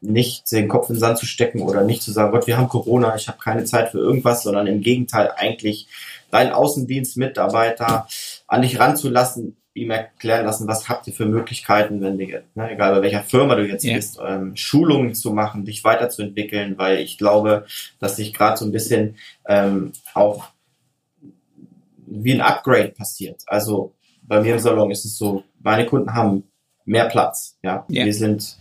nicht den Kopf in den Sand zu stecken oder nicht zu sagen, Gott, wir haben Corona, ich habe keine Zeit für irgendwas, sondern im Gegenteil eigentlich deinen Außendienstmitarbeiter an dich ranzulassen, ihm erklären lassen, was habt ihr für Möglichkeiten, wenn du, ne, egal bei welcher Firma du jetzt yeah. bist, ähm, Schulungen zu machen, dich weiterzuentwickeln, weil ich glaube, dass sich gerade so ein bisschen ähm, auch wie ein Upgrade passiert. Also bei mir im Salon ist es so, meine Kunden haben mehr Platz. Ja, yeah. wir sind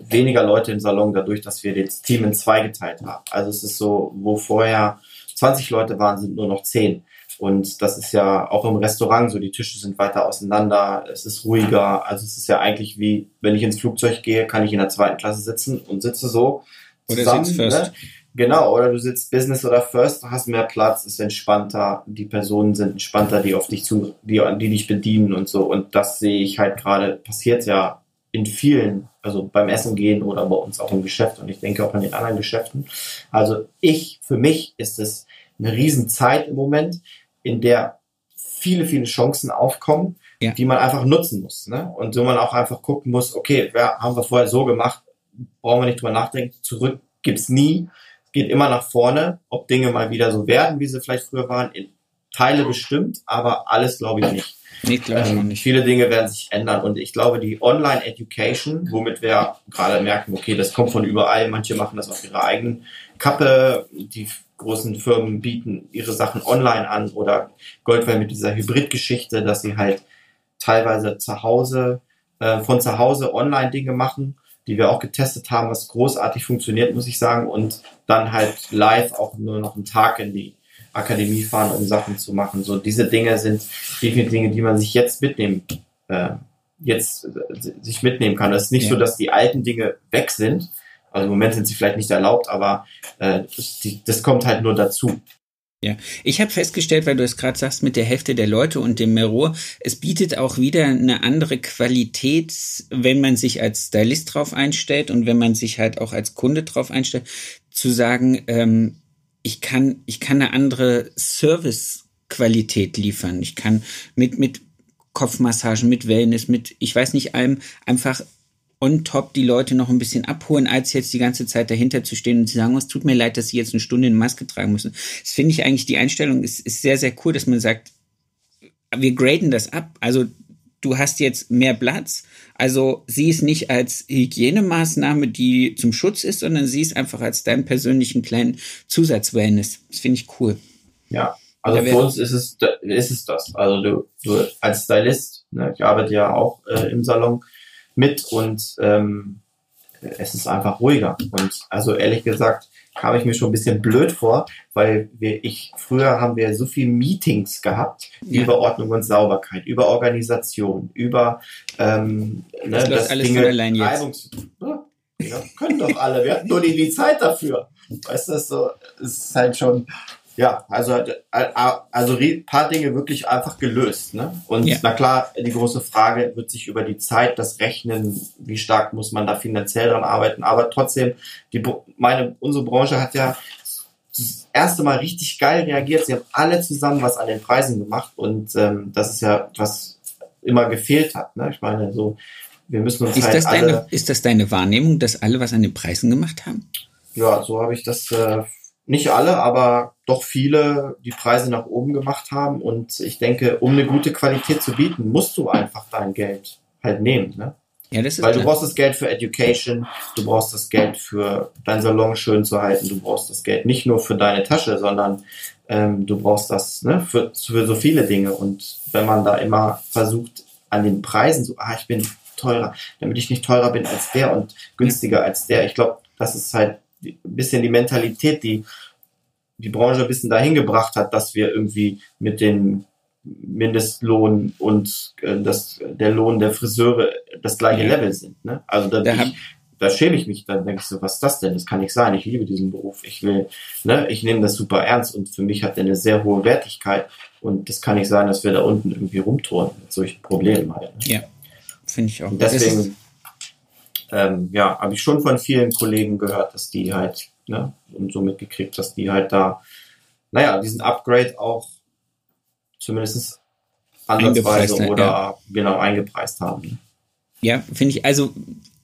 weniger Leute im Salon dadurch, dass wir das Team in zwei geteilt haben. Also es ist so, wo vorher 20 Leute waren, sind nur noch 10. Und das ist ja auch im Restaurant so, die Tische sind weiter auseinander, es ist ruhiger. Also es ist ja eigentlich wie, wenn ich ins Flugzeug gehe, kann ich in der zweiten Klasse sitzen und sitze so. Zusammen, oder ne? Genau, oder du sitzt Business oder First, hast mehr Platz, ist entspannter, die Personen sind entspannter, die auf dich zu, die, die dich bedienen und so. Und das sehe ich halt gerade, passiert ja in vielen, also beim Essen gehen oder bei uns auch im Geschäft und ich denke auch in den anderen Geschäften. Also ich, für mich ist es eine Riesenzeit im Moment, in der viele, viele Chancen aufkommen, ja. die man einfach nutzen muss. Ne? Und wo man auch einfach gucken muss, okay, wer haben wir vorher so gemacht, brauchen wir nicht drüber nachdenken, zurück gibt's nie, geht immer nach vorne, ob Dinge mal wieder so werden, wie sie vielleicht früher waren, in Teile bestimmt, aber alles glaube ich nicht. Nee, glaube ich ähm, nicht. Viele Dinge werden sich ändern und ich glaube, die Online-Education, womit wir gerade merken, okay, das kommt von überall, manche machen das auf ihrer eigenen Kappe, die großen Firmen bieten ihre Sachen online an oder Goldwell mit dieser Hybrid-Geschichte, dass sie halt teilweise zu Hause, äh, von zu Hause online Dinge machen, die wir auch getestet haben, was großartig funktioniert, muss ich sagen, und dann halt live auch nur noch einen Tag in die Akademie fahren, um Sachen zu machen. So diese Dinge sind definitiv Dinge, die man sich jetzt mitnehmen, äh, jetzt äh, sich mitnehmen kann. Es ist nicht ja. so, dass die alten Dinge weg sind, also im Moment sind sie vielleicht nicht erlaubt, aber äh, die, das kommt halt nur dazu. Ja, ich habe festgestellt, weil du es gerade sagst, mit der Hälfte der Leute und dem Mirror, es bietet auch wieder eine andere Qualität, wenn man sich als Stylist drauf einstellt und wenn man sich halt auch als Kunde drauf einstellt, zu sagen, ähm, ich kann, ich kann eine andere Servicequalität liefern. Ich kann mit, mit Kopfmassagen, mit Wellness, mit, ich weiß nicht, allem einfach on top die Leute noch ein bisschen abholen, als jetzt die ganze Zeit dahinter zu stehen und zu sagen, oh, es tut mir leid, dass sie jetzt eine Stunde eine Maske tragen müssen. Das finde ich eigentlich, die Einstellung ist, ist sehr, sehr cool, dass man sagt, wir graden das ab. Also du hast jetzt mehr Platz. Also sieh es nicht als Hygienemaßnahme, die zum Schutz ist, sondern sieh es einfach als deinen persönlichen kleinen Zusatz-Wellness. Das finde ich cool. Ja, also für uns ist es, ist es das. Also du, du als Stylist, ne, ich arbeite ja auch äh, im Salon, mit und ähm, es ist einfach ruhiger. Und also ehrlich gesagt kam ich mir schon ein bisschen blöd vor, weil wir, ich, früher haben wir so viel Meetings gehabt ja. über Ordnung und Sauberkeit, über Organisation, über ähm, ne, das, das alles Dinge, allein jetzt. Reibungs ja, können doch alle, wir hatten nur nie die Zeit dafür. Weißt du, so, es ist halt schon, ja, also, äh, äh, also ein paar Dinge wirklich einfach gelöst. Ne? Und ja. na klar, die große Frage wird sich über die Zeit, das Rechnen, wie stark muss man da finanziell dran arbeiten. Aber trotzdem, die, meine, unsere Branche hat ja das erste Mal richtig geil reagiert. Sie haben alle zusammen was an den Preisen gemacht und ähm, das ist ja, was immer gefehlt hat. Ne? Ich meine, so, wir müssen uns ist halt das deine, Ist das deine Wahrnehmung, dass alle was an den Preisen gemacht haben? Ja, so habe ich das äh, nicht alle, aber doch viele die Preise nach oben gemacht haben. Und ich denke, um eine gute Qualität zu bieten, musst du einfach dein Geld halt nehmen. Ne? Ja, das ist Weil du brauchst das Geld für Education, du brauchst das Geld für dein Salon schön zu halten, du brauchst das Geld nicht nur für deine Tasche, sondern ähm, du brauchst das ne, für, für so viele Dinge. Und wenn man da immer versucht, an den Preisen so, ah, ich bin teurer, damit ich nicht teurer bin als der und günstiger als der, ich glaube, das ist halt bisschen die Mentalität, die die Branche ein bisschen dahin gebracht hat, dass wir irgendwie mit dem Mindestlohn und äh, das, der Lohn der Friseure das gleiche. Level sind. Ne? Also da, da, ich, da schäme ich mich, dann denke ich so, was ist das denn? Das kann nicht sein. Ich liebe diesen Beruf. Ich will, ne, ich nehme das super ernst und für mich hat der eine sehr hohe Wertigkeit und das kann nicht sein, dass wir da unten irgendwie rumtouren mit solchen Problemen halt. Ne? Ja, finde ich auch. Und deswegen ähm, ja, habe ich schon von vielen Kollegen gehört, dass die halt, ne, und so mitgekriegt, dass die halt da, naja, diesen Upgrade auch zumindest ansatzweise oder ja. genau eingepreist haben. Ja, finde ich, also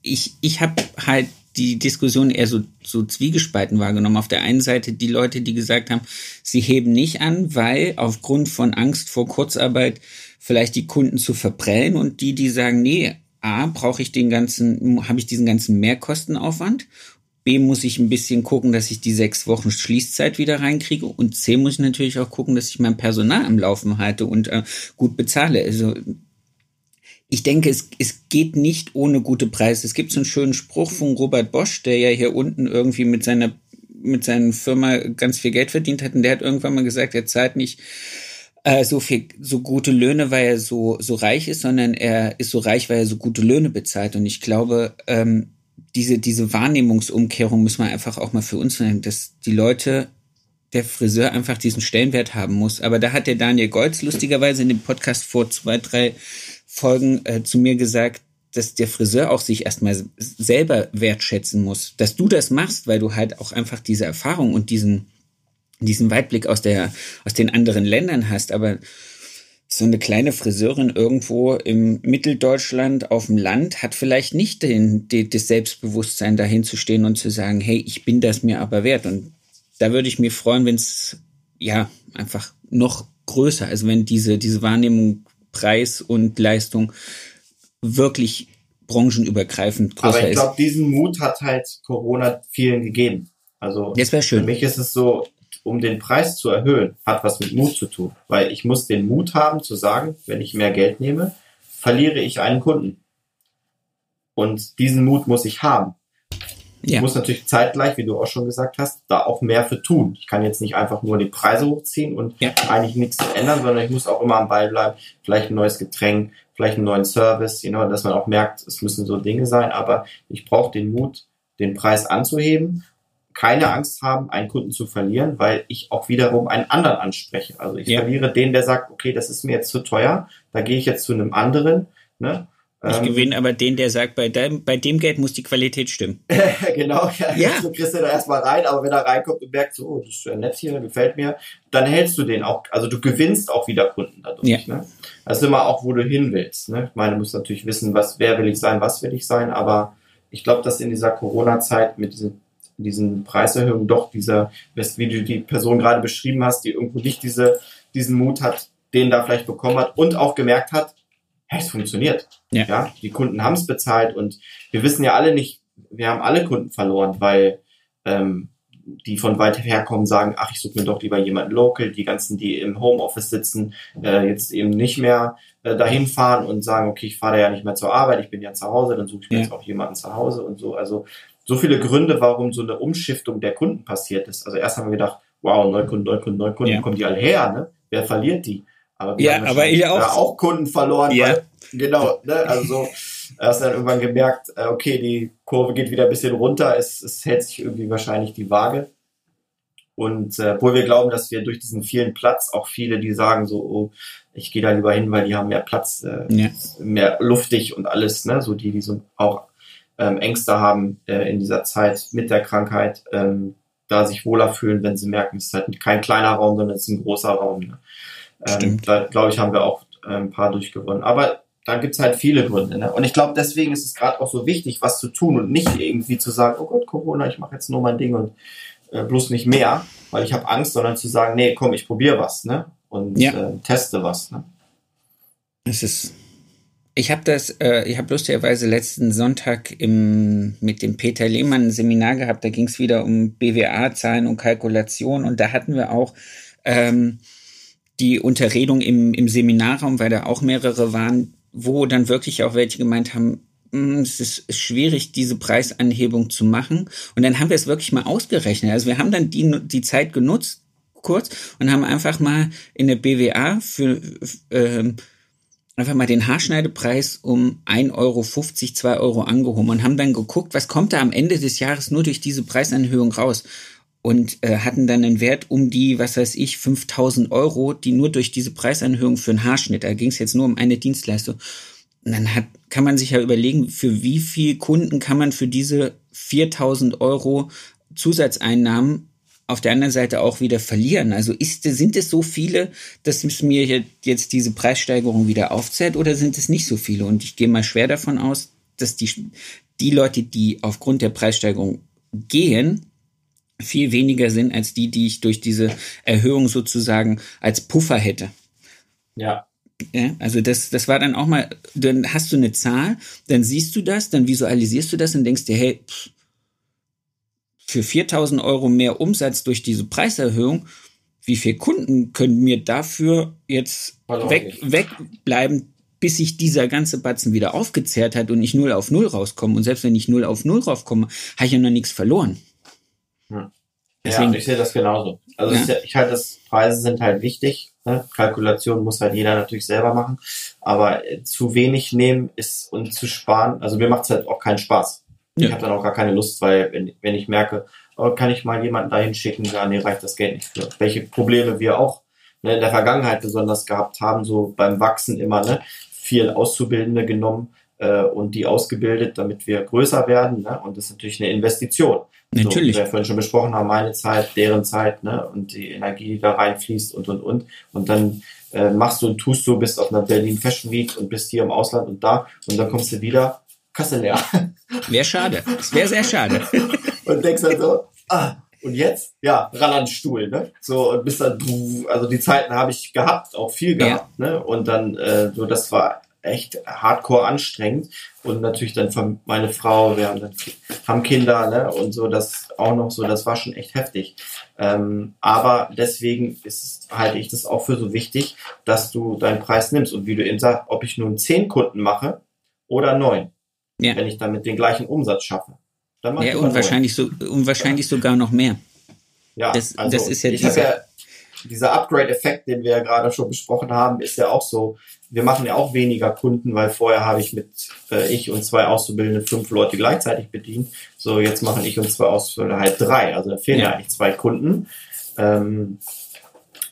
ich, ich habe halt die Diskussion eher so, so zwiegespalten wahrgenommen. Auf der einen Seite die Leute, die gesagt haben, sie heben nicht an, weil aufgrund von Angst vor Kurzarbeit vielleicht die Kunden zu verprellen und die, die sagen, nee, A, brauche ich den ganzen, habe ich diesen ganzen Mehrkostenaufwand. B, muss ich ein bisschen gucken, dass ich die sechs Wochen Schließzeit wieder reinkriege. Und C, muss ich natürlich auch gucken, dass ich mein Personal am Laufen halte und äh, gut bezahle. Also ich denke, es, es geht nicht ohne gute Preise. Es gibt so einen schönen Spruch von Robert Bosch, der ja hier unten irgendwie mit seiner mit seiner Firma ganz viel Geld verdient hat. Und der hat irgendwann mal gesagt, er zahlt nicht äh, so viel, so gute Löhne, weil er so, so reich ist, sondern er ist so reich, weil er so gute Löhne bezahlt. Und ich glaube, ähm, diese, diese Wahrnehmungsumkehrung muss man einfach auch mal für uns nehmen, dass die Leute, der Friseur einfach diesen Stellenwert haben muss. Aber da hat der Daniel Goltz lustigerweise in dem Podcast vor zwei, drei Folgen äh, zu mir gesagt, dass der Friseur auch sich erstmal selber wertschätzen muss. Dass du das machst, weil du halt auch einfach diese Erfahrung und diesen, diesen Weitblick aus der, aus den anderen Ländern hast, aber so eine kleine Friseurin irgendwo im Mitteldeutschland auf dem Land hat vielleicht nicht den, den, das Selbstbewusstsein dahin zu stehen und zu sagen, hey, ich bin das mir aber wert. Und da würde ich mir freuen, wenn es ja einfach noch größer, also wenn diese, diese Wahrnehmung Preis und Leistung wirklich branchenübergreifend größer ist. Aber ich glaube, diesen Mut hat halt Corona vielen gegeben. Also das schön. für mich ist es so, um den Preis zu erhöhen, hat was mit Mut zu tun. Weil ich muss den Mut haben zu sagen, wenn ich mehr Geld nehme, verliere ich einen Kunden. Und diesen Mut muss ich haben. Ja. Ich muss natürlich zeitgleich, wie du auch schon gesagt hast, da auch mehr für tun. Ich kann jetzt nicht einfach nur die Preise hochziehen und ja. eigentlich nichts ändern, sondern ich muss auch immer am Ball bleiben. Vielleicht ein neues Getränk, vielleicht einen neuen Service, you know, dass man auch merkt, es müssen so Dinge sein, aber ich brauche den Mut, den Preis anzuheben keine Angst haben, einen Kunden zu verlieren, weil ich auch wiederum einen anderen anspreche. Also ich ja. verliere den, der sagt, okay, das ist mir jetzt zu teuer, da gehe ich jetzt zu einem anderen. Ne? Ich ähm, gewinne aber den, der sagt, bei dem, bei dem Geld muss die Qualität stimmen. genau, ja. ja. Du kriegst du da erstmal rein, aber wenn er reinkommt und merkt, so, oh, das ist ja nett hier, gefällt mir, dann hältst du den auch, also du gewinnst auch wieder Kunden dadurch. Ja. Ne? Das ist immer auch, wo du hin willst. Ne? Ich meine, du musst natürlich wissen, was, wer will ich sein, was will ich sein, aber ich glaube, dass in dieser Corona-Zeit mit diesen, diesen Preiserhöhungen doch dieser, wie du die Person gerade beschrieben hast, die irgendwo nicht diese, diesen Mut hat, den da vielleicht bekommen hat und auch gemerkt hat, hey, es funktioniert. Ja. ja die Kunden haben es bezahlt und wir wissen ja alle nicht, wir haben alle Kunden verloren, weil ähm, die von weit her kommen, sagen, ach, ich suche mir doch lieber jemanden local. Die ganzen, die im Homeoffice sitzen, äh, jetzt eben nicht mehr äh, dahin fahren und sagen, okay, ich fahre ja nicht mehr zur Arbeit, ich bin ja zu Hause, dann suche ich mir ja. jetzt auch jemanden zu Hause und so. Also so viele Gründe, warum so eine Umschiftung der Kunden passiert ist. Also erst haben wir gedacht, wow, Neukunden, Neukunden, Neukunden, ja. kommen die alle her, ne? Wer verliert die? Aber wir ja, haben aber ich auch. auch Kunden verloren. Ja. Weil, genau, ne? also so, hast dann irgendwann gemerkt, äh, okay, die Kurve geht wieder ein bisschen runter, es, es hält sich irgendwie wahrscheinlich die Waage. Und äh, obwohl wir glauben, dass wir durch diesen vielen Platz auch viele, die sagen so, oh, ich gehe da lieber hin, weil die haben mehr Platz, äh, ja. mehr luftig und alles, ne? So die, die so auch ähm, Ängste haben äh, in dieser Zeit mit der Krankheit, ähm, da sich wohler fühlen, wenn sie merken, es ist halt kein kleiner Raum, sondern es ist ein großer Raum. Ne? Ähm, da glaube ich, haben wir auch äh, ein paar durchgewonnen. Aber da gibt's halt viele Gründe. Ne? Und ich glaube, deswegen ist es gerade auch so wichtig, was zu tun und nicht irgendwie zu sagen, oh Gott, Corona, ich mache jetzt nur mein Ding und äh, bloß nicht mehr, weil ich habe Angst, sondern zu sagen, nee, komm, ich probiere was, ne? Und ja. äh, teste was. Ne? Es ist. Ich habe das, äh, ich habe lustigerweise letzten Sonntag im, mit dem Peter Lehmann ein Seminar gehabt, da ging es wieder um BWA-Zahlen und Kalkulation und da hatten wir auch ähm, die Unterredung im, im Seminarraum, weil da auch mehrere waren, wo dann wirklich auch welche gemeint haben, hm, es ist schwierig, diese Preisanhebung zu machen. Und dann haben wir es wirklich mal ausgerechnet. Also wir haben dann die, die Zeit genutzt, kurz, und haben einfach mal in der BWA für äh, einfach mal den Haarschneidepreis um 1,50 Euro, 2 Euro angehoben und haben dann geguckt, was kommt da am Ende des Jahres nur durch diese Preisanhöhung raus und äh, hatten dann einen Wert um die, was weiß ich, 5000 Euro, die nur durch diese Preisanhöhung für einen Haarschnitt, da ging es jetzt nur um eine Dienstleistung. Und dann hat, kann man sich ja überlegen, für wie viel Kunden kann man für diese 4000 Euro Zusatzeinnahmen auf der anderen Seite auch wieder verlieren. Also ist, sind es so viele, dass es mir jetzt diese Preissteigerung wieder aufzählt oder sind es nicht so viele? Und ich gehe mal schwer davon aus, dass die, die Leute, die aufgrund der Preissteigerung gehen, viel weniger sind als die, die ich durch diese Erhöhung sozusagen als Puffer hätte. Ja. Ja, also das, das war dann auch mal, dann hast du eine Zahl, dann siehst du das, dann visualisierst du das und denkst dir, hey, pff, für 4000 Euro mehr Umsatz durch diese Preiserhöhung, wie viele Kunden können mir dafür jetzt weg, wegbleiben, bis sich dieser ganze Batzen wieder aufgezehrt hat und ich null auf null rauskomme. Und selbst wenn ich null auf null rauskomme, habe ich ja noch nichts verloren. Ja, Deswegen, ja ich sehe das genauso. Also ja. ich halte das, Preise sind halt wichtig. Ne? Kalkulation muss halt jeder natürlich selber machen. Aber äh, zu wenig nehmen ist und zu sparen, also mir macht es halt auch keinen Spaß. Ja. Ich habe dann auch gar keine Lust, weil wenn, wenn ich merke, oh, kann ich mal jemanden dahin schicken, ja, nee, reicht das Geld nicht für. Welche Probleme wir auch ne, in der Vergangenheit besonders gehabt haben, so beim Wachsen immer, ne, viel Auszubildende genommen äh, und die ausgebildet, damit wir größer werden. Ne? Und das ist natürlich eine Investition. Natürlich. So, wie wir vorhin schon besprochen haben, meine Zeit, deren Zeit, ne? Und die Energie, die da reinfließt und und und. Und dann äh, machst du und tust du, bist auf einer Berlin Fashion Week und bist hier im Ausland und da und dann kommst du wieder, Kasse leer. Wäre schade. Es wäre sehr schade. und denkst dann so, ah, und jetzt? Ja, ran an den Stuhl, ne? So, und bis dann, also die Zeiten habe ich gehabt, auch viel gehabt, ja. ne? Und dann, äh, so, das war echt hardcore anstrengend. Und natürlich dann meine Frau, wir haben, dann, haben Kinder ne? und so, das auch noch so, das war schon echt heftig. Ähm, aber deswegen ist, halte ich das auch für so wichtig, dass du deinen Preis nimmst. Und wie du eben sagst, ob ich nun zehn Kunden mache oder neun, ja. wenn ich damit den gleichen Umsatz schaffe. Dann ja, und wahrscheinlich, so, und wahrscheinlich ja. sogar noch mehr. Ja, das, also das ist ja ich habe ja dieser Upgrade-Effekt, den wir ja gerade schon besprochen haben, ist ja auch so. Wir machen ja auch weniger Kunden, weil vorher habe ich mit äh, ich und zwei Auszubildende fünf Leute gleichzeitig bedient. So, jetzt machen ich und zwei Auszubildende halt drei. Also da fehlen ja, ja eigentlich zwei Kunden. Ähm,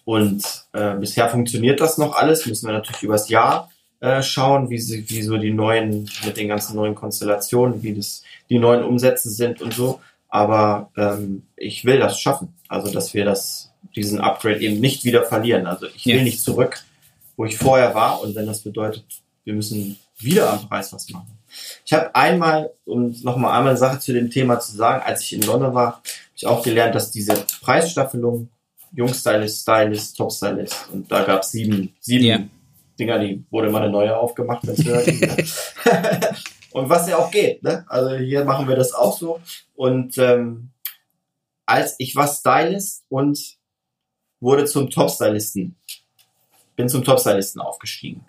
und äh, bisher funktioniert das noch alles. Müssen wir natürlich übers Jahr äh, schauen, wie, sie, wie so die neuen, mit den ganzen neuen Konstellationen, wie das die neuen Umsätze sind und so. Aber ähm, ich will das schaffen. Also, dass wir das, diesen Upgrade eben nicht wieder verlieren. Also ich will ja. nicht zurück, wo ich vorher war. Und wenn das bedeutet, wir müssen wieder am Preis was machen. Ich habe einmal, um nochmal einmal eine Sache zu dem Thema zu sagen, als ich in London war, habe ich auch gelernt, dass diese Preisstaffelung Jungstylist, Stylist, Top-Stylist und da gab es sieben, sieben yeah. Dinger, die wurde mal eine neue aufgemacht, wenn hört. und was ja auch geht, ne? Also hier machen wir das auch so. Und ähm, als ich war Stylist und wurde zum Top-Stylisten, bin zum Top-Stylisten aufgestiegen.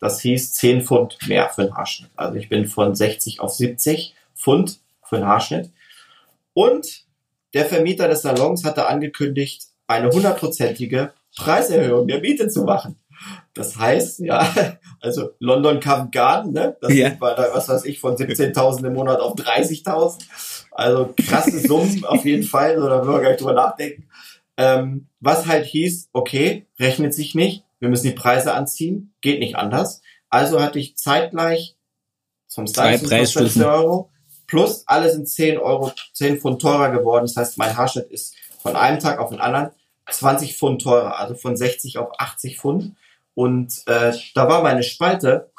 Das hieß 10 Pfund mehr für den Haarschnitt. Also ich bin von 60 auf 70 Pfund für den Haarschnitt. Und der Vermieter des Salons hatte angekündigt, eine hundertprozentige Preiserhöhung der Miete zu machen. Das heißt, ja, also London Covent Garden, ne? Das ja. war da, was weiß ich, von 17.000 im Monat auf 30.000. Also krasse Summen auf jeden Fall, so, da müssen wir gar nicht drüber nachdenken. Ähm, was halt hieß, okay, rechnet sich nicht, wir müssen die Preise anziehen, geht nicht anders. Also hatte ich zeitgleich zum Style Euro plus alle sind 10 Euro, 10 Pfund teurer geworden. Das heißt, mein Haarschnitt ist von einem Tag auf den anderen 20 Pfund teurer, also von 60 auf 80 Pfund. Und äh, da war meine Spalte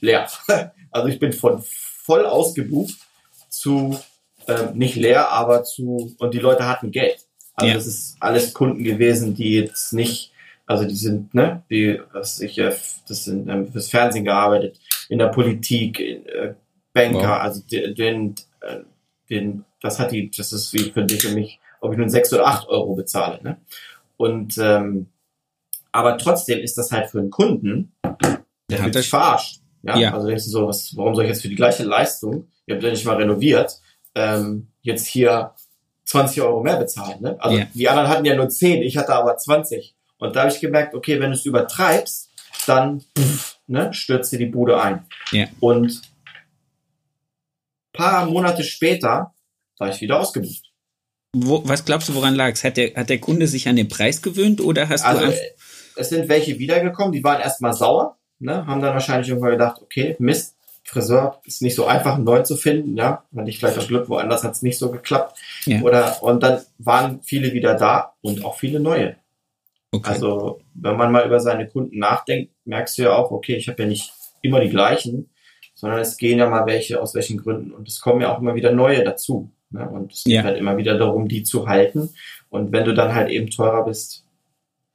leer. Also ich bin von voll ausgebucht zu äh, nicht leer, aber zu und die Leute hatten Geld. Also ja. das ist alles Kunden gewesen, die jetzt nicht, also die sind, ne, die, was ich, äh, das sind ähm, fürs Fernsehen gearbeitet, in der Politik, in, äh, Banker, wow. also den, den, äh, den, das hat die, das ist wie für dich und mich ob ich nun sechs oder acht Euro bezahle. Ne? Und ähm, aber trotzdem ist das halt für einen Kunden, der wird sich verarscht. Ja? ja. Also denkst du so, was, warum soll ich jetzt für die gleiche Leistung, ihr habt ja nicht mal renoviert, ähm, jetzt hier 20 Euro mehr bezahlen. Ne? Also ja. die anderen hatten ja nur 10, ich hatte aber 20. Und da habe ich gemerkt, okay, wenn du es übertreibst, dann pff, ne, stürzt dir die Bude ein. Ja. Und paar Monate später war ich wieder ausgebucht. Wo, was glaubst du, woran lag es? Hat der, hat der Kunde sich an den Preis gewöhnt oder hast also, du. Es sind welche wiedergekommen, die waren erstmal sauer, ne, haben dann wahrscheinlich irgendwann gedacht, okay, Mist, Friseur ist nicht so einfach, einen neuen zu finden, ja, weil ich vielleicht das Glück, woanders hat es nicht so geklappt. Ja. Oder, und dann waren viele wieder da und auch viele neue. Okay. Also, wenn man mal über seine Kunden nachdenkt, merkst du ja auch, okay, ich habe ja nicht immer die gleichen, sondern es gehen ja mal welche aus welchen Gründen und es kommen ja auch immer wieder neue dazu. Ne? Und es geht ja. halt immer wieder darum, die zu halten. Und wenn du dann halt eben teurer bist,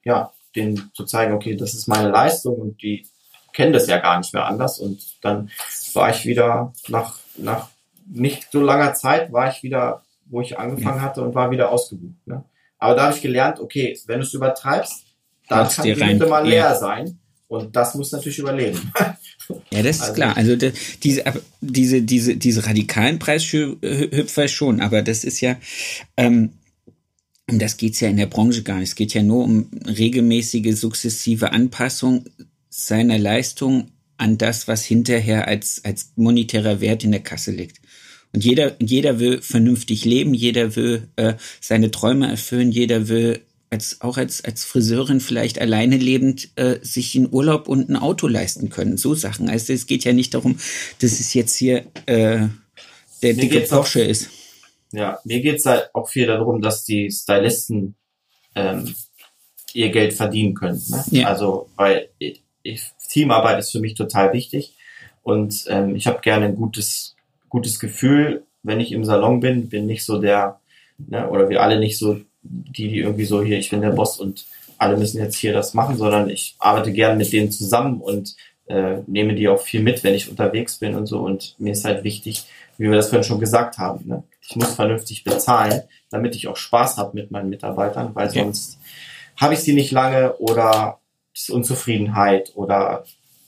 ja, denen zu zeigen, okay, das ist meine Leistung und die kennen das ja gar nicht mehr anders. Und dann war ich wieder nach, nach nicht so langer Zeit war ich wieder, wo ich angefangen hatte und war wieder ausgebucht. Ne? Aber da habe ich gelernt, okay, wenn du es übertreibst, dann kann die Hütte mal leer ja. sein. Und das muss natürlich überleben. Ja, das ist also, klar. Also de, diese, diese, diese, diese radikalen Preishüpfer schon, aber das ist ja, ähm, um das geht's ja in der Branche gar nicht. Es geht ja nur um regelmäßige, sukzessive Anpassung seiner Leistung an das, was hinterher als, als monetärer Wert in der Kasse liegt. Und jeder, jeder will vernünftig leben, jeder will äh, seine Träume erfüllen, jeder will als auch als als Friseurin vielleicht alleine lebend äh, sich einen Urlaub und ein Auto leisten können. So Sachen. Also es geht ja nicht darum, dass es jetzt hier äh, der mir dicke Porsche ist. Ja, mir geht es halt auch viel darum, dass die Stylisten ähm, ihr Geld verdienen können. Ne? Ja. Also weil ich, Teamarbeit ist für mich total wichtig und ähm, ich habe gerne ein gutes gutes Gefühl, wenn ich im Salon bin. Bin nicht so der ne, oder wir alle nicht so die, die irgendwie so hier, ich bin der Boss und alle müssen jetzt hier das machen, sondern ich arbeite gerne mit denen zusammen und äh, nehme die auch viel mit, wenn ich unterwegs bin und so. Und mir ist halt wichtig, wie wir das vorhin schon gesagt haben, ne? Ich muss vernünftig bezahlen, damit ich auch Spaß habe mit meinen Mitarbeitern, weil okay. sonst habe ich sie nicht lange oder ist Unzufriedenheit oder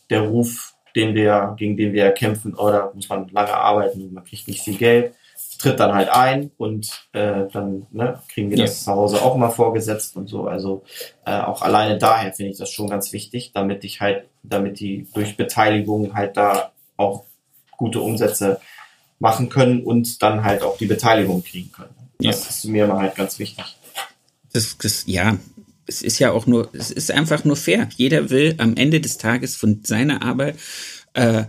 der Ruf, den wir, gegen den wir kämpfen, oder muss man lange arbeiten und man kriegt nicht viel Geld. tritt dann halt ein und äh, dann ne, kriegen wir ja. das zu Hause auch mal vorgesetzt und so. Also äh, auch alleine daher finde ich das schon ganz wichtig, damit ich halt, damit die durch Beteiligung halt da auch gute Umsätze machen können und dann halt auch die Beteiligung kriegen können. Das ja. ist mir immer halt ganz wichtig. Das, das, ja, es ist ja auch nur, es ist einfach nur fair. Jeder will am Ende des Tages von seiner Arbeit äh,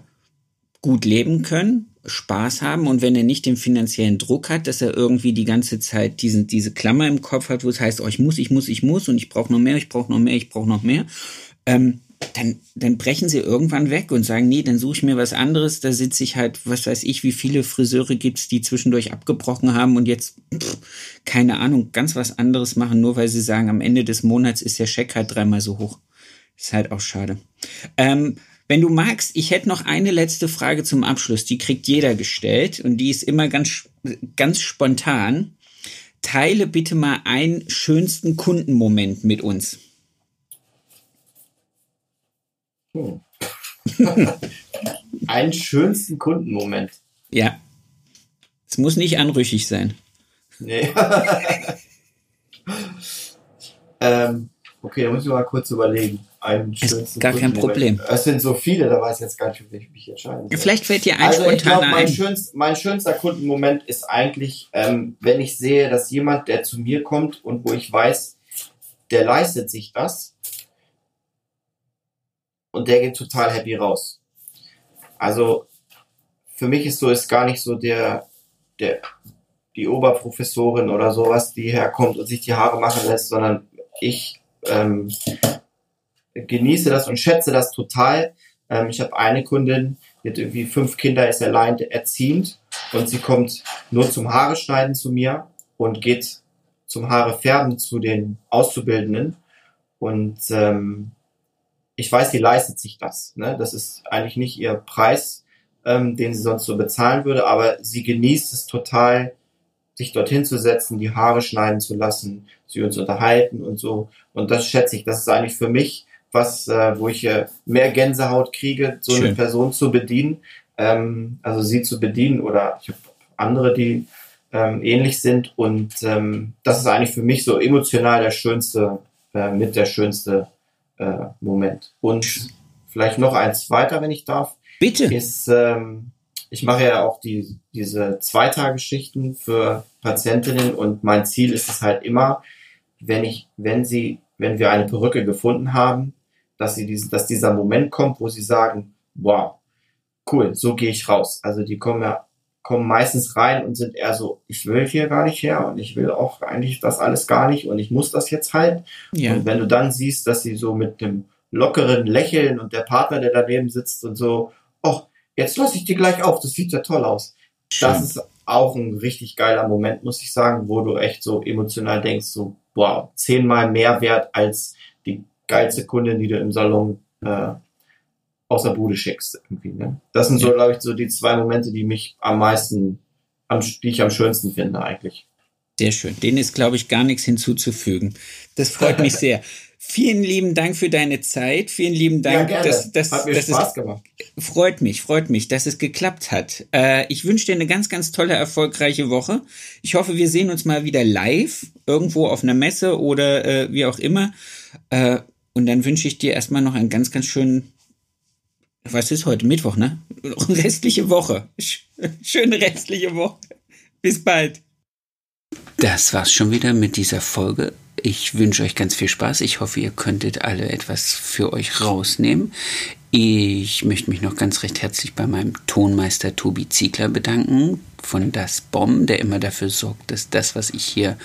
gut leben können, Spaß haben und wenn er nicht den finanziellen Druck hat, dass er irgendwie die ganze Zeit diesen, diese Klammer im Kopf hat, wo es heißt, oh, ich muss, ich muss, ich muss und ich brauche noch mehr, ich brauche noch mehr, ich brauche noch mehr, ähm, dann, dann brechen sie irgendwann weg und sagen, nee, dann suche ich mir was anderes. Da sitze ich halt, was weiß ich, wie viele Friseure gibt's, die zwischendurch abgebrochen haben und jetzt, pff, keine Ahnung, ganz was anderes machen, nur weil sie sagen, am Ende des Monats ist der Scheck halt dreimal so hoch. Ist halt auch schade. Ähm, wenn du magst, ich hätte noch eine letzte Frage zum Abschluss. Die kriegt jeder gestellt und die ist immer ganz, ganz spontan. Teile bitte mal einen schönsten Kundenmoment mit uns. Hm. Einen schönsten Kundenmoment. Ja. Es muss nicht anrüchig sein. Nee. ähm, okay, da muss ich mal kurz überlegen. Einen schönsten gar kein Problem. Es sind so viele, da weiß ich jetzt gar nicht, wie ich mich entscheiden soll. Vielleicht fällt dir ein also ich glaub, mein, schönst, mein schönster Kundenmoment ist eigentlich, ähm, wenn ich sehe, dass jemand, der zu mir kommt und wo ich weiß, der leistet sich das, und der geht total happy raus. Also für mich ist so, ist gar nicht so der, der, die Oberprofessorin oder sowas, die herkommt und sich die Haare machen lässt, sondern ich ähm, genieße das und schätze das total. Ähm, ich habe eine Kundin, die hat irgendwie fünf Kinder, ist allein erziehend und sie kommt nur zum Haare schneiden zu mir und geht zum Haare färben zu den Auszubildenden und ähm, ich weiß, die leistet sich das. Ne? Das ist eigentlich nicht ihr Preis, ähm, den sie sonst so bezahlen würde, aber sie genießt es total, sich dorthin zu setzen, die Haare schneiden zu lassen, sie uns unterhalten und so. Und das schätze ich. Das ist eigentlich für mich was, äh, wo ich äh, mehr Gänsehaut kriege, so Schön. eine Person zu bedienen, ähm, also sie zu bedienen oder ich habe andere, die ähm, ähnlich sind. Und ähm, das ist eigentlich für mich so emotional der schönste, äh, mit der schönste äh, Moment. Und vielleicht noch eins weiter, wenn ich darf. Bitte. Ist, ähm, ich mache ja auch die, diese Zweitageschichten für Patientinnen und mein Ziel ist es halt immer, wenn ich, wenn sie, wenn wir eine Perücke gefunden haben, dass sie diesen, dass dieser Moment kommt, wo sie sagen, wow, cool, so gehe ich raus. Also die kommen ja kommen meistens rein und sind eher so, ich will hier gar nicht her und ich will auch eigentlich das alles gar nicht und ich muss das jetzt halt. Ja. Und wenn du dann siehst, dass sie so mit dem lockeren Lächeln und der Partner, der daneben sitzt und so, oh, jetzt lasse ich dir gleich auf, das sieht ja toll aus. Schön. Das ist auch ein richtig geiler Moment, muss ich sagen, wo du echt so emotional denkst, so, wow, zehnmal mehr wert als die geilste Kundin, die du im Salon äh, aus der Bude schickst. Irgendwie, ne? Das sind so, glaube ich, so die zwei Momente, die mich am meisten, am, die ich am schönsten finde eigentlich. Sehr schön. Denen ist, glaube ich, gar nichts hinzuzufügen. Das freut mich sehr. Vielen lieben Dank für deine Zeit. Vielen lieben Dank. Ja, dass, dass, hat mir dass Spaß es, gemacht. Freut mich, freut mich, dass es geklappt hat. Äh, ich wünsche dir eine ganz, ganz tolle, erfolgreiche Woche. Ich hoffe, wir sehen uns mal wieder live, irgendwo auf einer Messe oder äh, wie auch immer. Äh, und dann wünsche ich dir erstmal noch einen ganz, ganz schönen was ist heute? Mittwoch, ne? Noch restliche Woche. Schöne restliche Woche. Bis bald. Das war's schon wieder mit dieser Folge. Ich wünsche euch ganz viel Spaß. Ich hoffe, ihr könntet alle etwas für euch rausnehmen. Ich möchte mich noch ganz recht herzlich bei meinem Tonmeister Tobi Ziegler bedanken von Das Bomb, der immer dafür sorgt, dass das, was ich hier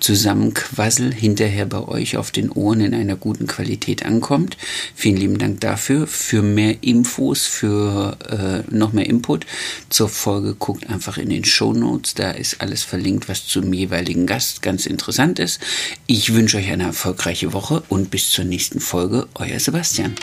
zusammenquassel, hinterher bei euch auf den Ohren in einer guten Qualität ankommt. Vielen lieben Dank dafür. Für mehr Infos, für äh, noch mehr Input zur Folge guckt einfach in den Show Notes. Da ist alles verlinkt, was zum jeweiligen Gast ganz interessant ist. Ich wünsche euch eine erfolgreiche Woche und bis zur nächsten Folge. Euer Sebastian.